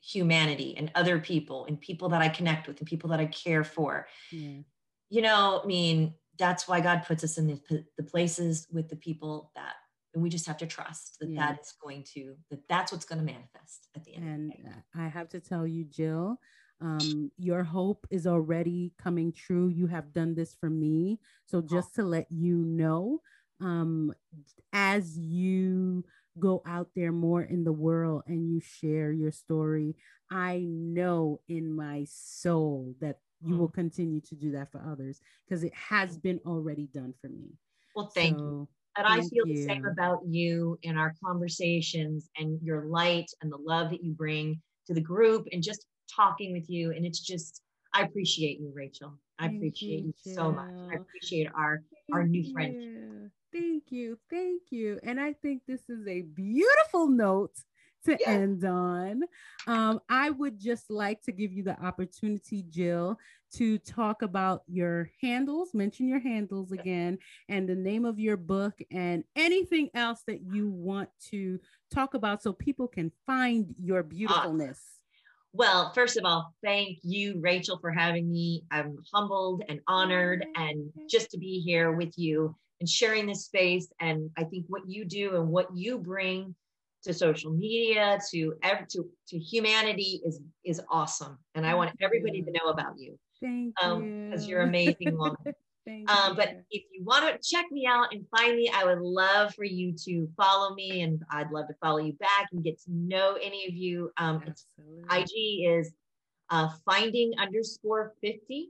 humanity and other people and people that I connect with and people that I care for, yeah. you know, I mean, that's why God puts us in the, the places with the people that and we just have to trust that yeah. that is going to that that's what's going to manifest at the end and i have to tell you jill um, your hope is already coming true. You have done this for me. So just to let you know um, as you go out there more in the world and you share your story i know in my soul that you will mm. continue to do that for others because it has been already done for me. Well, thank so, you. And I feel you. the same about you in our conversations and your light and the love that you bring to the group and just talking with you. And it's just, I appreciate you, Rachel. I thank appreciate you, you so much. I appreciate our thank our new friendship. Thank you. Thank you. And I think this is a beautiful note to yeah. end on. Um, I would just like to give you the opportunity, Jill, to talk about your handles, mention your handles again, and the name of your book, and anything else that you want to talk about so people can find your beautifulness. Well, first of all, thank you, Rachel, for having me. I'm humbled and honored, and just to be here with you and sharing this space. And I think what you do and what you bring to social media to to to humanity is is awesome. And i want everybody to know about you thank um, you. because you're amazing woman. Um, but if you want to check me out and find me i would love for you to follow me and i'd love to follow you back and get to know any of you. Um, ig is uh, finding underscore 50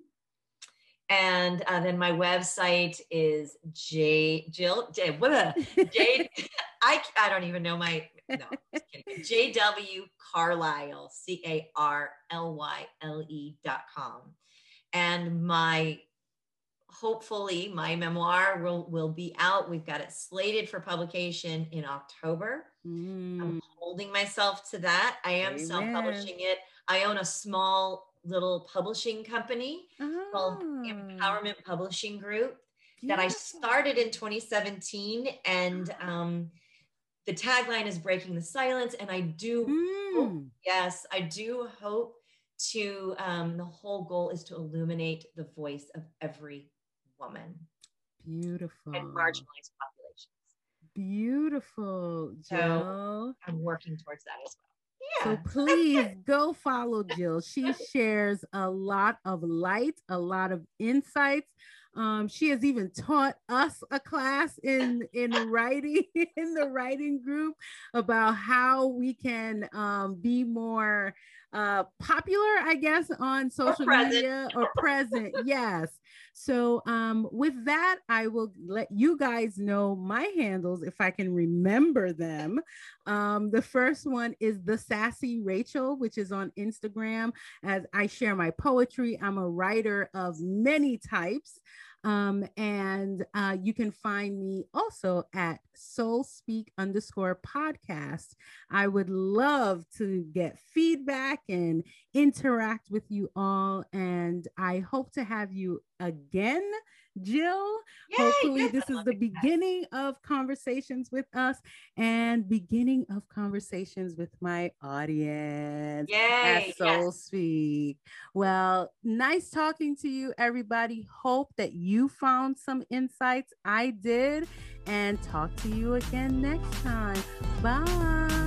and uh, then my website is J Jill J what J I I don't even know my no JW Carlyle C A R L Y L E dot com. And my hopefully my memoir will will be out. We've got it slated for publication in October. Mm. I'm holding myself to that. I am self-publishing it. I own a small little publishing company oh. called Empowerment Publishing Group that I started in 2017. And um, the tagline is breaking the silence. And I do, mm. hope, yes, I do hope to, um, the whole goal is to illuminate the voice of every woman. Beautiful. And marginalized populations. Beautiful. So I'm working towards that as well. So please go follow Jill. She shares a lot of light, a lot of insights. Um, she has even taught us a class in in writing in the writing group about how we can um, be more uh, popular, I guess, on social or media or present. yes. So um, with that, I will let you guys know my handles if I can remember them. Um, the first one is the sassy Rachel, which is on Instagram. As I share my poetry, I'm a writer of many types. Um, and uh, you can find me also at Soul Speak underscore podcast. I would love to get feedback and interact with you all. And I hope to have you again Jill. Yay, Hopefully, yes, this is the beginning that. of conversations with us and beginning of conversations with my audience Yay, at Soul yes. Speak. Well, nice talking to you, everybody. Hope that you found some insights. I did. And talk to you again next time. Bye.